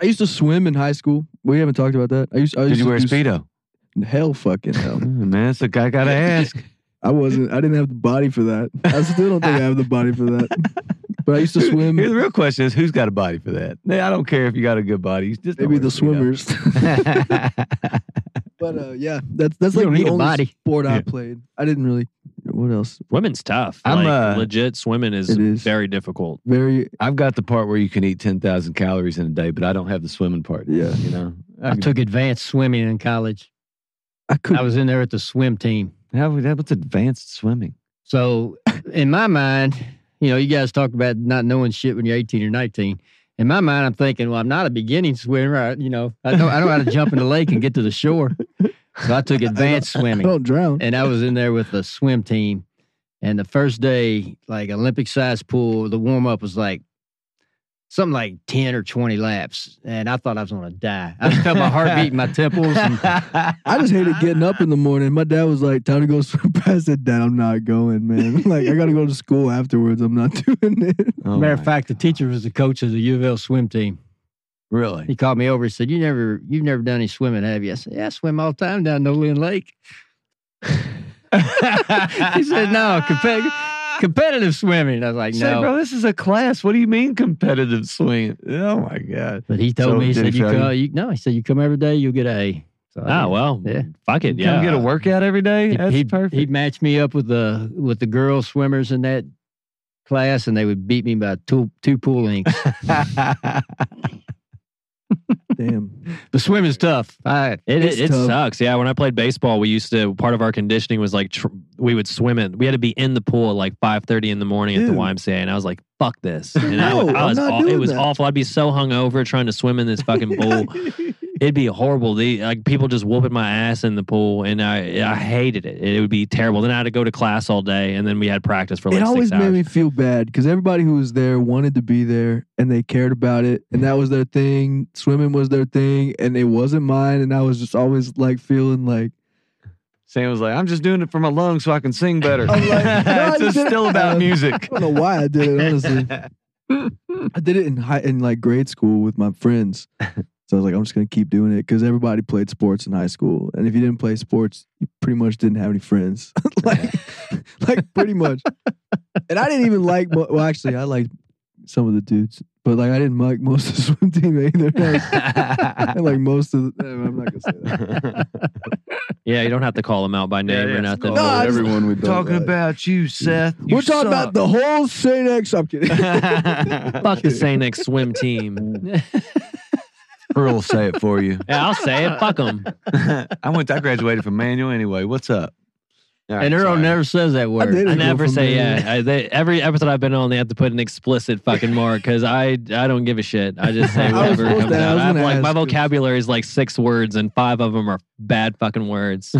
I used to swim in high school. We haven't talked about that. I used. I used Did you to wear a do speedo? Hell, fucking hell. (laughs) Man, that's the guy. Gotta (laughs) ask. I wasn't. I didn't have the body for that. I still don't think I have the body for that. (laughs) But I used to swim. Here, the real question is, who's got a body for that? Nah, I don't care if you got a good body. You Just Maybe the swimmers. (laughs) (laughs) but uh, yeah, that's that's You like don't the need a only body. sport I Yeah. played. I didn't really. What else? Swimming's tough. I'm, like, uh, legit swimming is, It is. very difficult. Very. I've got the part where you can eat ten thousand calories in a day, but I don't have the swimming part. Yeah. you know. I took advanced swimming in college. I could. I was in there at the swim team. How? What's advanced swimming? So in my mind, you know, you guys talk about not knowing shit when you're 18 or 19. In my mind, I'm thinking, well, I'm not a beginning swimmer. I, you know, I know I don't know how to jump in the lake and get to the shore. So I took advanced (laughs) I swimming, don't drown. and I was in there with the swim team. And the first day, like Olympic size pool, the warm up was like something like 10 or 20 laps. And I thought I was going to die. I just felt my heart beat in my temples. And I just hated getting up in the morning. My dad was like, "Time to go (laughs) swim." I said, "Dad, I'm not going, man. (laughs) like, I got to go to school afterwards. I'm not (laughs) doing it." Oh matter of fact, the teacher was the coach of the U of L swim team. really? He called me over. He said, "You never, you've never done any swimming, have you?" I said, "Yeah, I swim all the time down Nolin Lake." he said, "No, competitive, (laughs) competitive swimming." I was like, Say, "No." bro, this is a class. What do you mean competitive swing? Oh my god! But he told So me, he said, he "You fail come, you, no." He said, "You come every day, you'll get a A." So I Oh did. well, Yeah. fuck it, You yeah. Come get a workout every day. He- That's he'd, perfect. He'd match me up with the with the girl swimmers in that class, and they would beat me by two two pool lengths. (laughs) (laughs) Damn. the swim is tough. I, It, it, it tough. sucks. Yeah, when I played baseball, we used to part of our conditioning was like tr- we would swim in. We had to be in the pool at like five thirty in the morning at the YMCA, and I was like, "Fuck this!" And I, No, I I'm was, aw- it was that. awful. I'd be so hungover trying to swim in this fucking pool. (laughs) It'd be horrible. The like people just whooping my ass in the pool, and I I hated it. It would be terrible. Then I had to go to class all day, and then we had practice for like it always six made hours. me feel bad because everybody who was there wanted to be there and they cared about it and that was their thing. Swimming was their thing and it wasn't mine. And I was just always like feeling like Sam was like, "I'm just doing it for my lungs so I can sing better." I'm like, (laughs) no, it's just still about music. (laughs) I don't know why I did it honestly. (laughs) I did it in high in like grade school with my friends. So I was like, I'm just gonna keep doing it because everybody played sports in high school, and if you didn't play sports, you pretty much didn't have any friends. (laughs) like, (laughs) like pretty much. And I didn't even like. Well, actually, I liked some of the dudes, but like I didn't like most of the (laughs) swim team either. I like most of the. Eh, I'm not gonna say that. yeah, you don't have to call them out by name yeah, or nothing. No, I just- everyone we don't Talking like. about you, Seth. You We're talking about the whole Saint X. I'm kidding. Fuck the Saint X swim team. Earl will say it for you. Yeah, I'll say it. Fuck them. (laughs) I went. I graduated from Manual anyway. What's up? All right, and Earl sorry. never says that word. did I never say there. yeah. I, they, every episode I've been on, they have to put an explicit fucking mark because I I don't give a shit. I just say (laughs) whatever supposed comes to- I out. I have like my vocabulary is like six words, and five of them are bad fucking words. (laughs)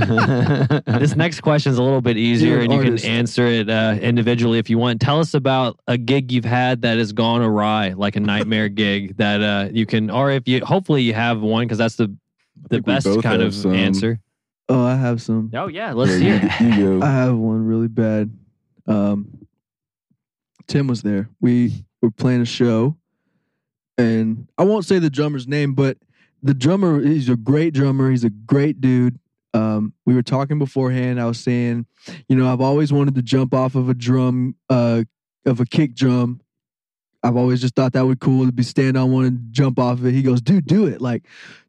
this next question is a little bit easier, You're and an you can answer it uh, individually if you want. Tell us about a gig you've had that has gone awry, like a nightmare (laughs) gig that uh, you can, or if you hopefully you have one because that's the the best kind of some. answer. Oh, I have some. Oh yeah, let's Yeah, hear. it. you, you go. I have one really bad. Um, Tim was there. We were playing a show, and I won't say the drummer's name, but the drummer, he's a great drummer. He's a great dude. Um, we were talking beforehand. I was saying, you know, I've always wanted to jump off of a drum, uh, of a kick drum. I've always just thought that would cool to be stand on one and jump off of it. He goes, dude, do it. Like,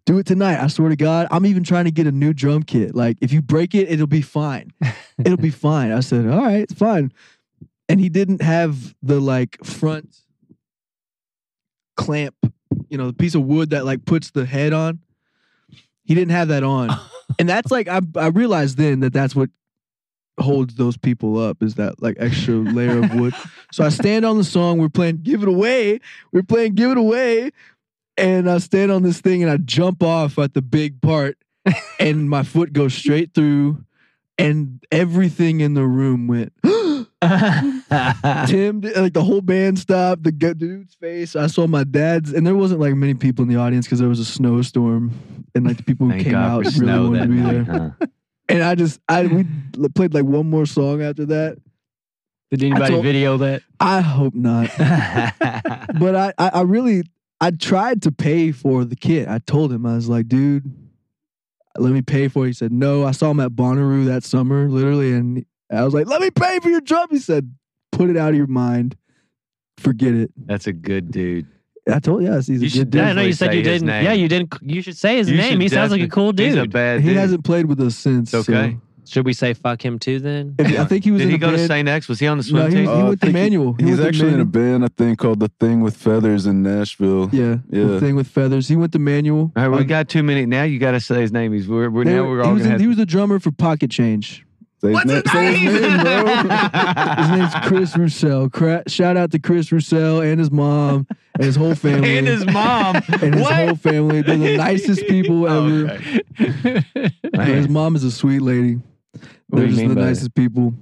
do it tonight. I swear to God. I'm even trying to get a new drum kit. Like, if you break it, it'll be fine. (laughs) it'll be fine. I said, all right, it's fine. And he didn't have the like front clamp, you know, the piece of wood that like puts the head on. He didn't have that on. (laughs) and that's like, I, I realized then that that's what holds those people up is that like extra layer of wood. (laughs) So I stand on the song. We're playing Give It Away. We're playing Give It Away. And I stand on this thing and I jump off at the big part (laughs) and my foot goes straight through and everything in the room went (gasps) Tim like the whole band stopped the dude's face I saw my dad's and there wasn't like many people in the audience because there was a snowstorm and like the people who Thank came God out really wanted to be there huh? (laughs) and I just I we played like one more song after that Did anybody told- video that? I hope not (laughs) but I, I I really I tried to pay for the kit. I told him I was like, dude, let me pay for it. He said no. I saw him at Bonnaroo that summer, literally, and I was like, let me pay for your drum. He said, put it out of your mind, forget it. That's a good dude. I told you, yes, he's a You good should dude. Yeah, I know you said you didn't. name. Yeah, you didn't. You should say his You name. He sounds like a definitely- cool He's a dude. He hasn't played with us since. It's so- okay. Should we say fuck him too then? If- I think he was Did in he a go to band. St. X? Was he on the swim No, he, team? he Uh, I went to think he- Manual. He He's went to actually in a band, I think, called The Thing with Feathers in Nashville. Yeah, Yeah. the thing with feathers. He went to Manual. All right, we Uh, got too many. Now you got to say his name. He's we're, we're they now were- we're he all was gonna in- have he was the drummer for Pocket Change. Say his, What's na- his say his name? name, bro. (laughs) His name's Chris Roussel. Cra- shout out to Chris Roussel and his mom and his whole family. and his mom. (laughs) and his what? whole family. They're the nicest people (laughs) ever. okay. His mom is a sweet lady. They're you just mean the by that? nicest people.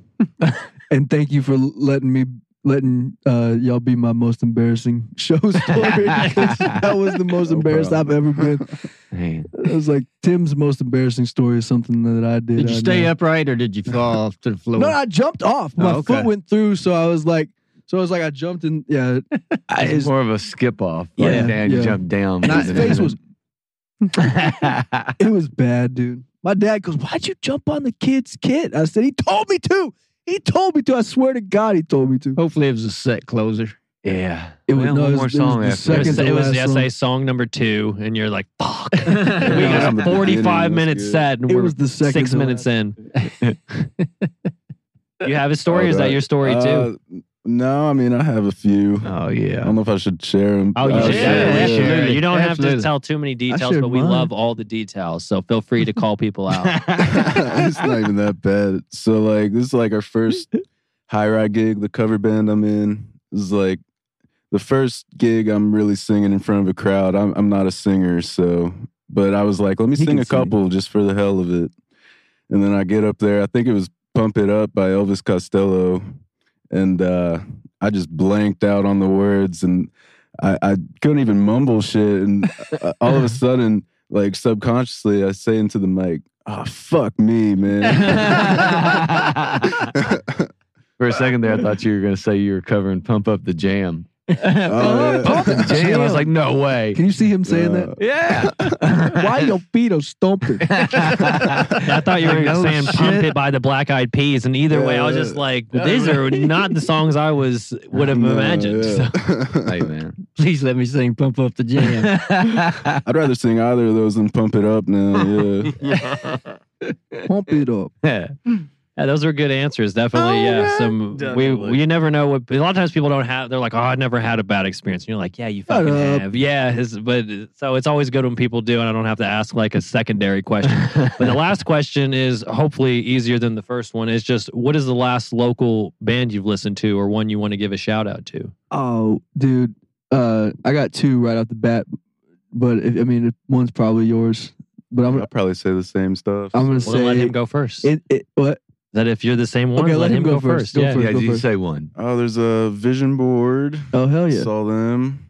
and thank you for letting me letting uh, y'all be my most embarrassing (laughs) show story. 'cause that was the most No embarrassed I've ever been. Man. It was like Tim's most embarrassing story is something that I did. Did you I stay know. upright or did you (laughs) fall off to the floor? No, I jumped off. My Oh, okay. foot went through, so I was like, so I was like, I jumped in. Yeah, (laughs) It's his, more of a skip off. Yeah, Like, Dan, you yeah. jump down. his face was it was bad, dude. My dad goes, "Why'd you jump on the kid's kid?" I said, "He told me to. He told me to. I swear to God, he told me to." Hopefully it was a set closer. yeah. It was- well, no, one more was- it was song after. It was, to it was the song. SA song number two, and you're like, fuck. (laughs) we Yeah, got a 45 minute set, and It we're was the second six minutes last. in. (laughs) you have a story? or is that your story too? No, I mean I have a few. Oh yeah. I don't know if I should share them. Oh, you Uh, should yeah, definitely yeah, share. absolutely. You don't have to tell too many details, but we mine. love all the details. So feel free to call people out. (laughs) (laughs) it's not even that bad. So like this is like our first high ride gig, the cover band I'm in. This is like the first gig I'm really singing in front of a crowd. I'm I'm not a singer, so but I was like, let me He sing a couple just for the hell of it. And then I get up there, I think it was Pump It Up by Elvis Costello. And uh I just blanked out on the words and I, I couldn't even mumble shit. And uh, all of a (laughs) sudden, like subconsciously, I say into the mic, oh, fuck me, man. (laughs) (laughs) For a second there, I thought you were going to say you were covering "Pump Up the Jam." Oh, yeah. Pump Up the Jam. I was like, no way. Can you see him saying Uh, Yeah. (laughs) Why your feet are stomping? (laughs) I thought you were (laughs) No saying "Pump shit. It" by the Black Eyed Peas, and either way, I was just like, "These are not the songs I was would have No, imagined." yeah. So, hey man. Please let me sing Pump Up the Jam. I'd rather sing either of those than Pump It Up now. Yeah. Pump it up. yeah. Yeah, those are good answers. Definitely, Oh, yeah. man. Some Definitely. we you never know what. A lot of times people don't have. They're like, "Oh, I never had a bad experience." And you're like, "Yeah, you fucking have." Yeah, it's- but so it's always good when people do, and I don't have to ask like a secondary question. (laughs) But the last question is hopefully easier than the first one. Is just what is the last local band you've listened to, or one you want to give a shout out to? Oh, dude. Uh, I got two right off the bat, but if, I mean, one's probably yours. But I'm I'll probably say the same stuff. I'm gonna Well, say then let him go first. It, it what? That if you're the same one, Okay, let, him go, first. Go yeah. first. Yeah, go you first. say one. oh, there's a vision board. Oh hell yeah! Saw them.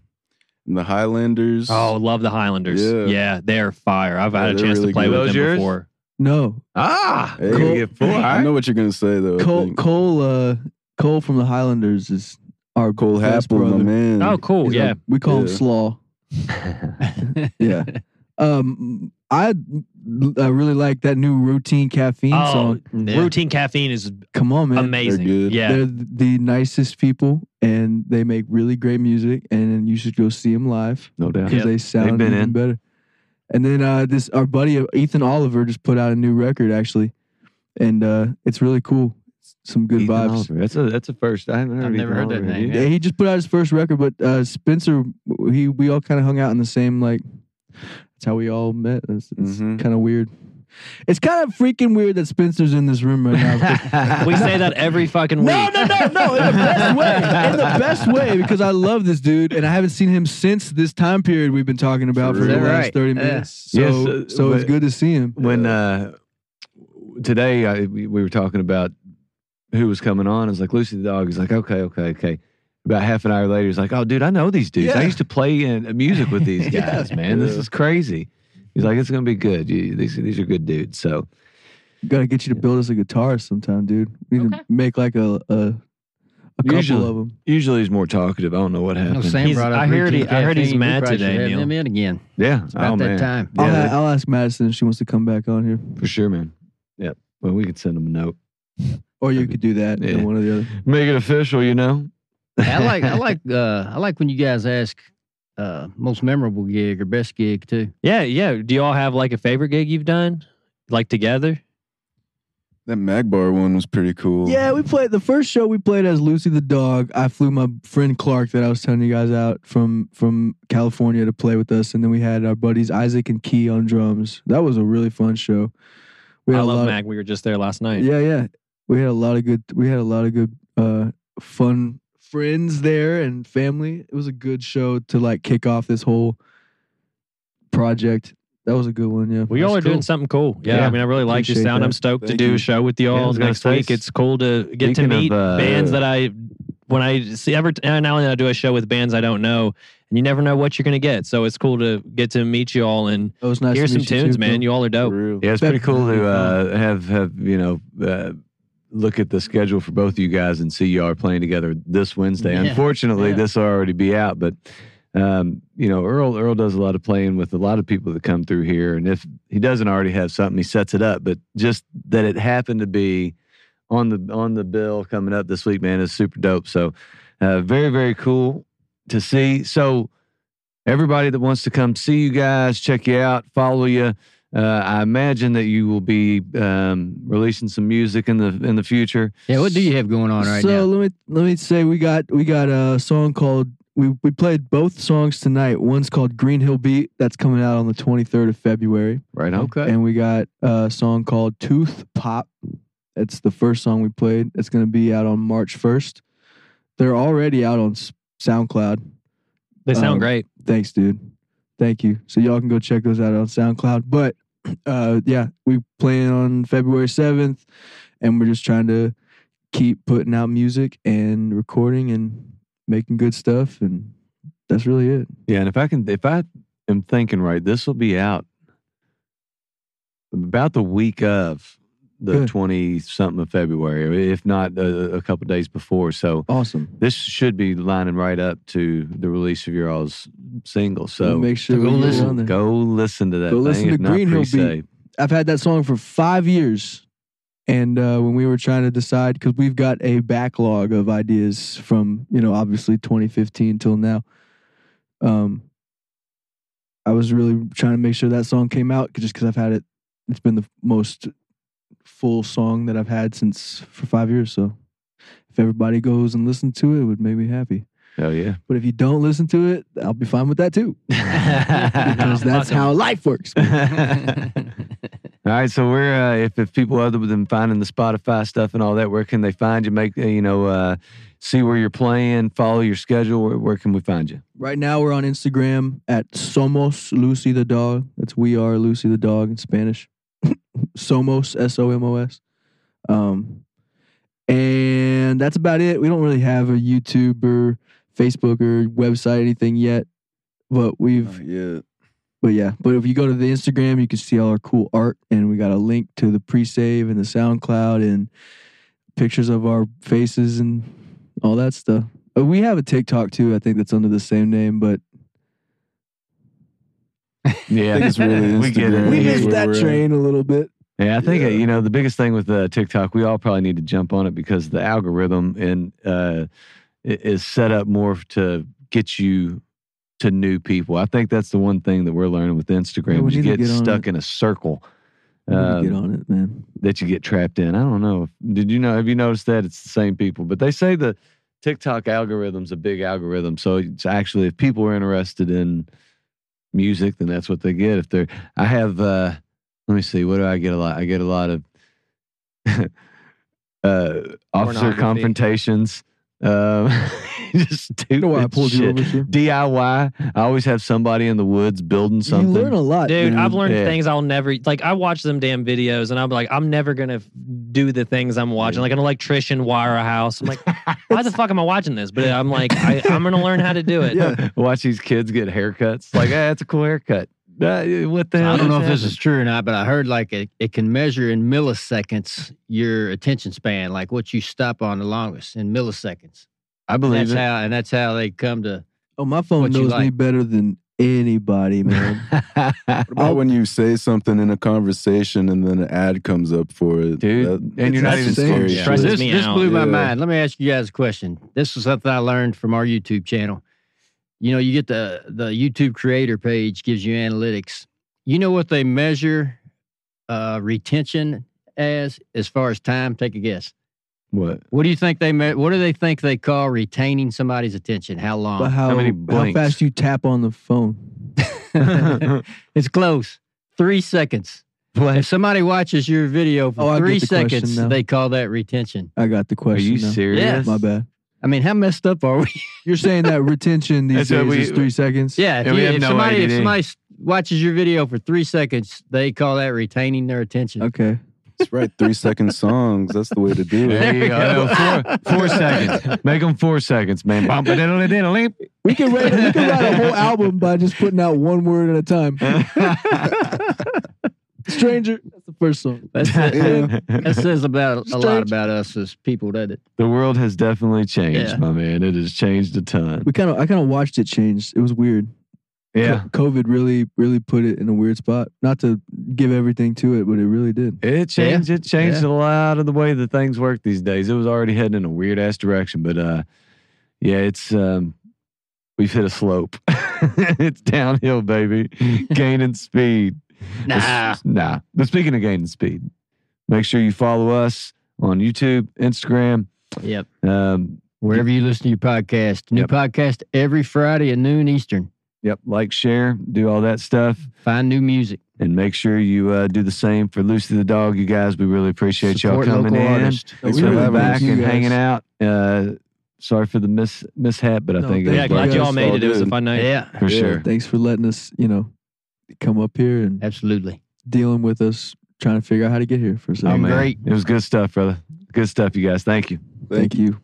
And the Highlanders. Oh, love the Highlanders. Yeah. Yeah, they are fire. I've Yeah, had a chance really to play good. with Those them yours? before. No, Ah, Hey. you get four. I know what you're gonna say though. Cole. Cole uh Cole from the Highlanders is our Cole best Happel, my man. Oh, cool. He's yeah. our- we call him Slaw. (laughs) Yeah. (laughs) Um, I I really like that new routine caffeine Oh, song. Yeah. routine caffeine is Come on, man. amazing. good. Yeah. They're the nicest people, and they make really great music. And you should go see them live no doubt. because they sound been even in. better. And then uh, this our buddy Ethan Oliver just put out a new record actually, and uh, it's really cool. Some good Ethan vibes. Oliver. That's a that's a first. I haven't heard I've never Ethan heard that name, have Yeah, he just put out his first record, but uh, Spencer, he we all kind of hung out in the same like. That's how we all met. It's, it's Mhm. kind of weird. It's kind of freaking weird that Spencer's in this room right now. (laughs) we say that every fucking week. no, no, no, no! In the best (laughs) way, in the best way, because I love this dude, and I haven't seen him since this time period we've been talking about for the last right? thirty Yeah. minutes. So, Yes, uh, so it's good to see him. when uh today I, we we were talking about who was coming on. I was like Lucy the dog. He's like, okay, okay, okay. About half an hour later, he's like, oh, dude, I know these dudes. I used to play in music with these (laughs) Yeah. guys, man. This is crazy. He's like, it's gonna be good. You, these these are good dudes. So Got to get you to build us a guitar sometime, dude. We need Okay. to make like a a, a couple Usually- of them. usually he's more talkative. I don't know what No, happened. Sam He's- brought up I heard he- routine I heard he's mad probably today, have Neil. him in again. yeah, It's oh, about oh that man, time. I'll, I'll ask Madison if she wants to come back on here, for sure, man. Yeah. Well, we could send him a note. or you could do that. Yeah. and one or the other. Make it official, you know. I like I like uh I like when you guys ask uh most memorable gig or best gig too. Yeah, yeah. Do you all have like a favorite gig you've done? Like together? That Magbar one was pretty cool. Yeah, we played the first show we played as Lucy the dog. I flew my friend Clark that I was telling you guys out from from California to play with us, and then we had our buddies Isaac and Key on drums. That was a really fun show. We I had a love lot Mag. We were just there last night. Yeah, yeah. We had a lot of good. We had a lot of good, uh, fun friends there and family. It was a good show to like kick off this whole project. That was a good one. Yeah. Well, y'all are That's doing something cool. Yeah, Yeah. I mean, I really like your sound. that. I'm stoked to do you. a show with y'all was gonna next say, week. It's cool to get to speaking of, meet uh, bands that I, when I see ever uh, now that I do a show with bands I don't know, and you never know what you're gonna get. So it's cool to get to meet you all and nice. hear some tunes, too, man. Bill. You all are dope. Yeah, it's pretty cool to uh, have have you know uh, look at the schedule for both of you guys and see you are playing together this Wednesday. Yeah. Unfortunately, Yeah. this will already be out, but um, you know Earl Earl does a lot of playing with a lot of people that come through here, and if he doesn't already have something, he sets it up. But just that it happened to be on the on the bill coming up this week, man, is super dope. So uh, very very cool to see. So everybody that wants to come see you guys, check you out, follow you. Uh, I imagine that you will be um, releasing some music in the in the future. Yeah, what do you have going on right so now? So let me let me say we got we got a song called we we played both songs tonight. One's called Green Hill Beat that's coming out on the 23rd of February, Right on. Okay. and we got a song called Tooth Pop. It's the first song we played. It's going to be out on March 1st. They're already out on SoundCloud. They sound Um, great. Thanks, dude. Thank you. So y'all can go check those out on SoundCloud. But (clears throat) uh yeah, we playing on February 7th and we're just trying to keep putting out music and recording and making good stuff and that's really it. Yeah, and if I can, if I am thinking right, this will be out about the week of the twenty something of February, if not a, a couple days before. So Awesome. this should be lining right up to the release of your all's single. So So make sure go we get it listen. there. go listen to that. Go thing, listen if to not Green Hill pre-save. I've had that song for 5 years. And uh, when we were trying to decide, because we've got a backlog of ideas from, you know, obviously 2015 till now, um, I was really trying to make sure that song came out just because I've had it. It's been the most full song that I've had since for five years. So if everybody goes and listens to it, it would make me happy. Hell yeah. But if you don't listen to it, I'll be fine with that too. (laughs) Because that's how life works. (laughs) All right, so we're uh, if if people other than finding the Spotify stuff and all that, where can they find you? Make uh, you know, uh, see where you're playing, follow your schedule. Where, where can we find you? Right now, we're on Instagram at Somos Lucy the dog. That's we are Lucy the dog in Spanish. Somos S O M O S. Um, and that's about it. We don't really have a YouTube or Facebook or website anything yet, but we've yeah. but yeah. But if you go to the Instagram, you can see all our cool art, and we got a link to the pre-save and the SoundCloud and pictures of our faces and all that stuff. Uh, We have a TikTok too. I think that's under the same name, but Yeah, think it's really (laughs) we get it. We missed that train a little bit. Yeah, I think uh, Yeah. you know the biggest thing with uh, TikTok, we all probably need to jump on it because the algorithm and uh, is set up more to get you to new people. I think that's the one thing that we're learning with Instagram. Yeah, you get, get stuck in a circle need get um, on it, man. that you get trapped in. I don't know. Did you know? Have you noticed that it's the same people? But they say the TikTok algorithm's a big algorithm. So it's actually if people are interested in music, then that's what they get. If they're, I have. uh Let me see. What do I get a lot? I get a lot of (laughs) uh officer confrontations. Um, (laughs) just stupid You know why I pulled you shit. over, sir? DIY. I always have somebody in the woods building something. You learn a lot, Dude, man. I've learned Yeah. things I'll never like. I watch them damn videos, and I'm like, I'm never gonna f- do the things I'm watching. Like an electrician wire a house. I'm like, (laughs) why the fuck am I watching this? But I'm like, I, I'm gonna learn how to do it. Yeah. Watch these kids get haircuts. Like, hey, that's a cool haircut. Uh, what the hell? I don't know if this is true or not, but I heard like it, it can measure in milliseconds your attention span, like what you stop on the longest in milliseconds. I believe That's it. how, and that's how they come to. oh, my phone what you knows me better than anybody, man. (laughs) What about when you say something in a conversation and then an ad comes up for it? Dude, and you're not that's even some saying scary shit. shit. This me this out. blew my mind. Let me ask you guys a question. This is something I learned from our YouTube channel. You know, you get the the YouTube creator page gives you analytics. You know what they measure uh, retention as as far as time? Take a guess. What? What do you think they me- What do they think they call retaining somebody's attention? How long? But how, How many how fast you tap on the phone? (laughs) it's close. Three seconds. If somebody watches your video for Oh, I get three the seconds, now. they call that retention. I got the question. Are you now. serious? My bad. I mean, how messed up are we? (laughs) You're saying that retention these That's what days we- is three seconds? yeah, if, Yeah, we you- have if no somebody if ADD. somebody s- watches your video for three seconds, they call that retaining their attention. Okay. That's right. Three second songs. That's the way to do There it. you go. Four, four seconds. Make them four seconds, man. We can write we can write a whole album by just putting out one word at a time. (laughs) Stranger. (laughs) That's the first song. That's it. (laughs) that says about a lot about us as people, doesn't it? the world has definitely changed, Yeah. my man. It has changed a ton. We kind of I kind of watched it change. It was weird. Yeah. Co- COVID really really put it in a weird spot. Not to give everything to it, but it really did. It changed. It changed Yeah. a lot of the way that things work these days. It was already heading in a weird ass direction, but uh, yeah, it's um, we've hit a slope. (laughs) it's downhill, baby, gaining speed. Nah. nah. But speaking of gaining speed, make sure you follow us on YouTube, Instagram. Yep. Um, Wherever you listen to your podcast. New Yep. podcast every Friday at noon Eastern. yep, like, share, do all that stuff. Find new music. And make sure you uh, do the same for Lucy the dog. You guys, we really appreciate y'all Support coming local in. artists. Thanks We for really back and guys. hanging out. Uh, sorry for the mis- mishap, but I No, think it thank Yeah, glad y'all made it. It was a fun night. Yeah, for Yeah. sure. Thanks for letting us, you know, come up here and absolutely. dealing with us, trying to figure out how to get here for a Oh second. Been man, great. it was good stuff, brother. Good stuff, you guys. Thank you. Thank you.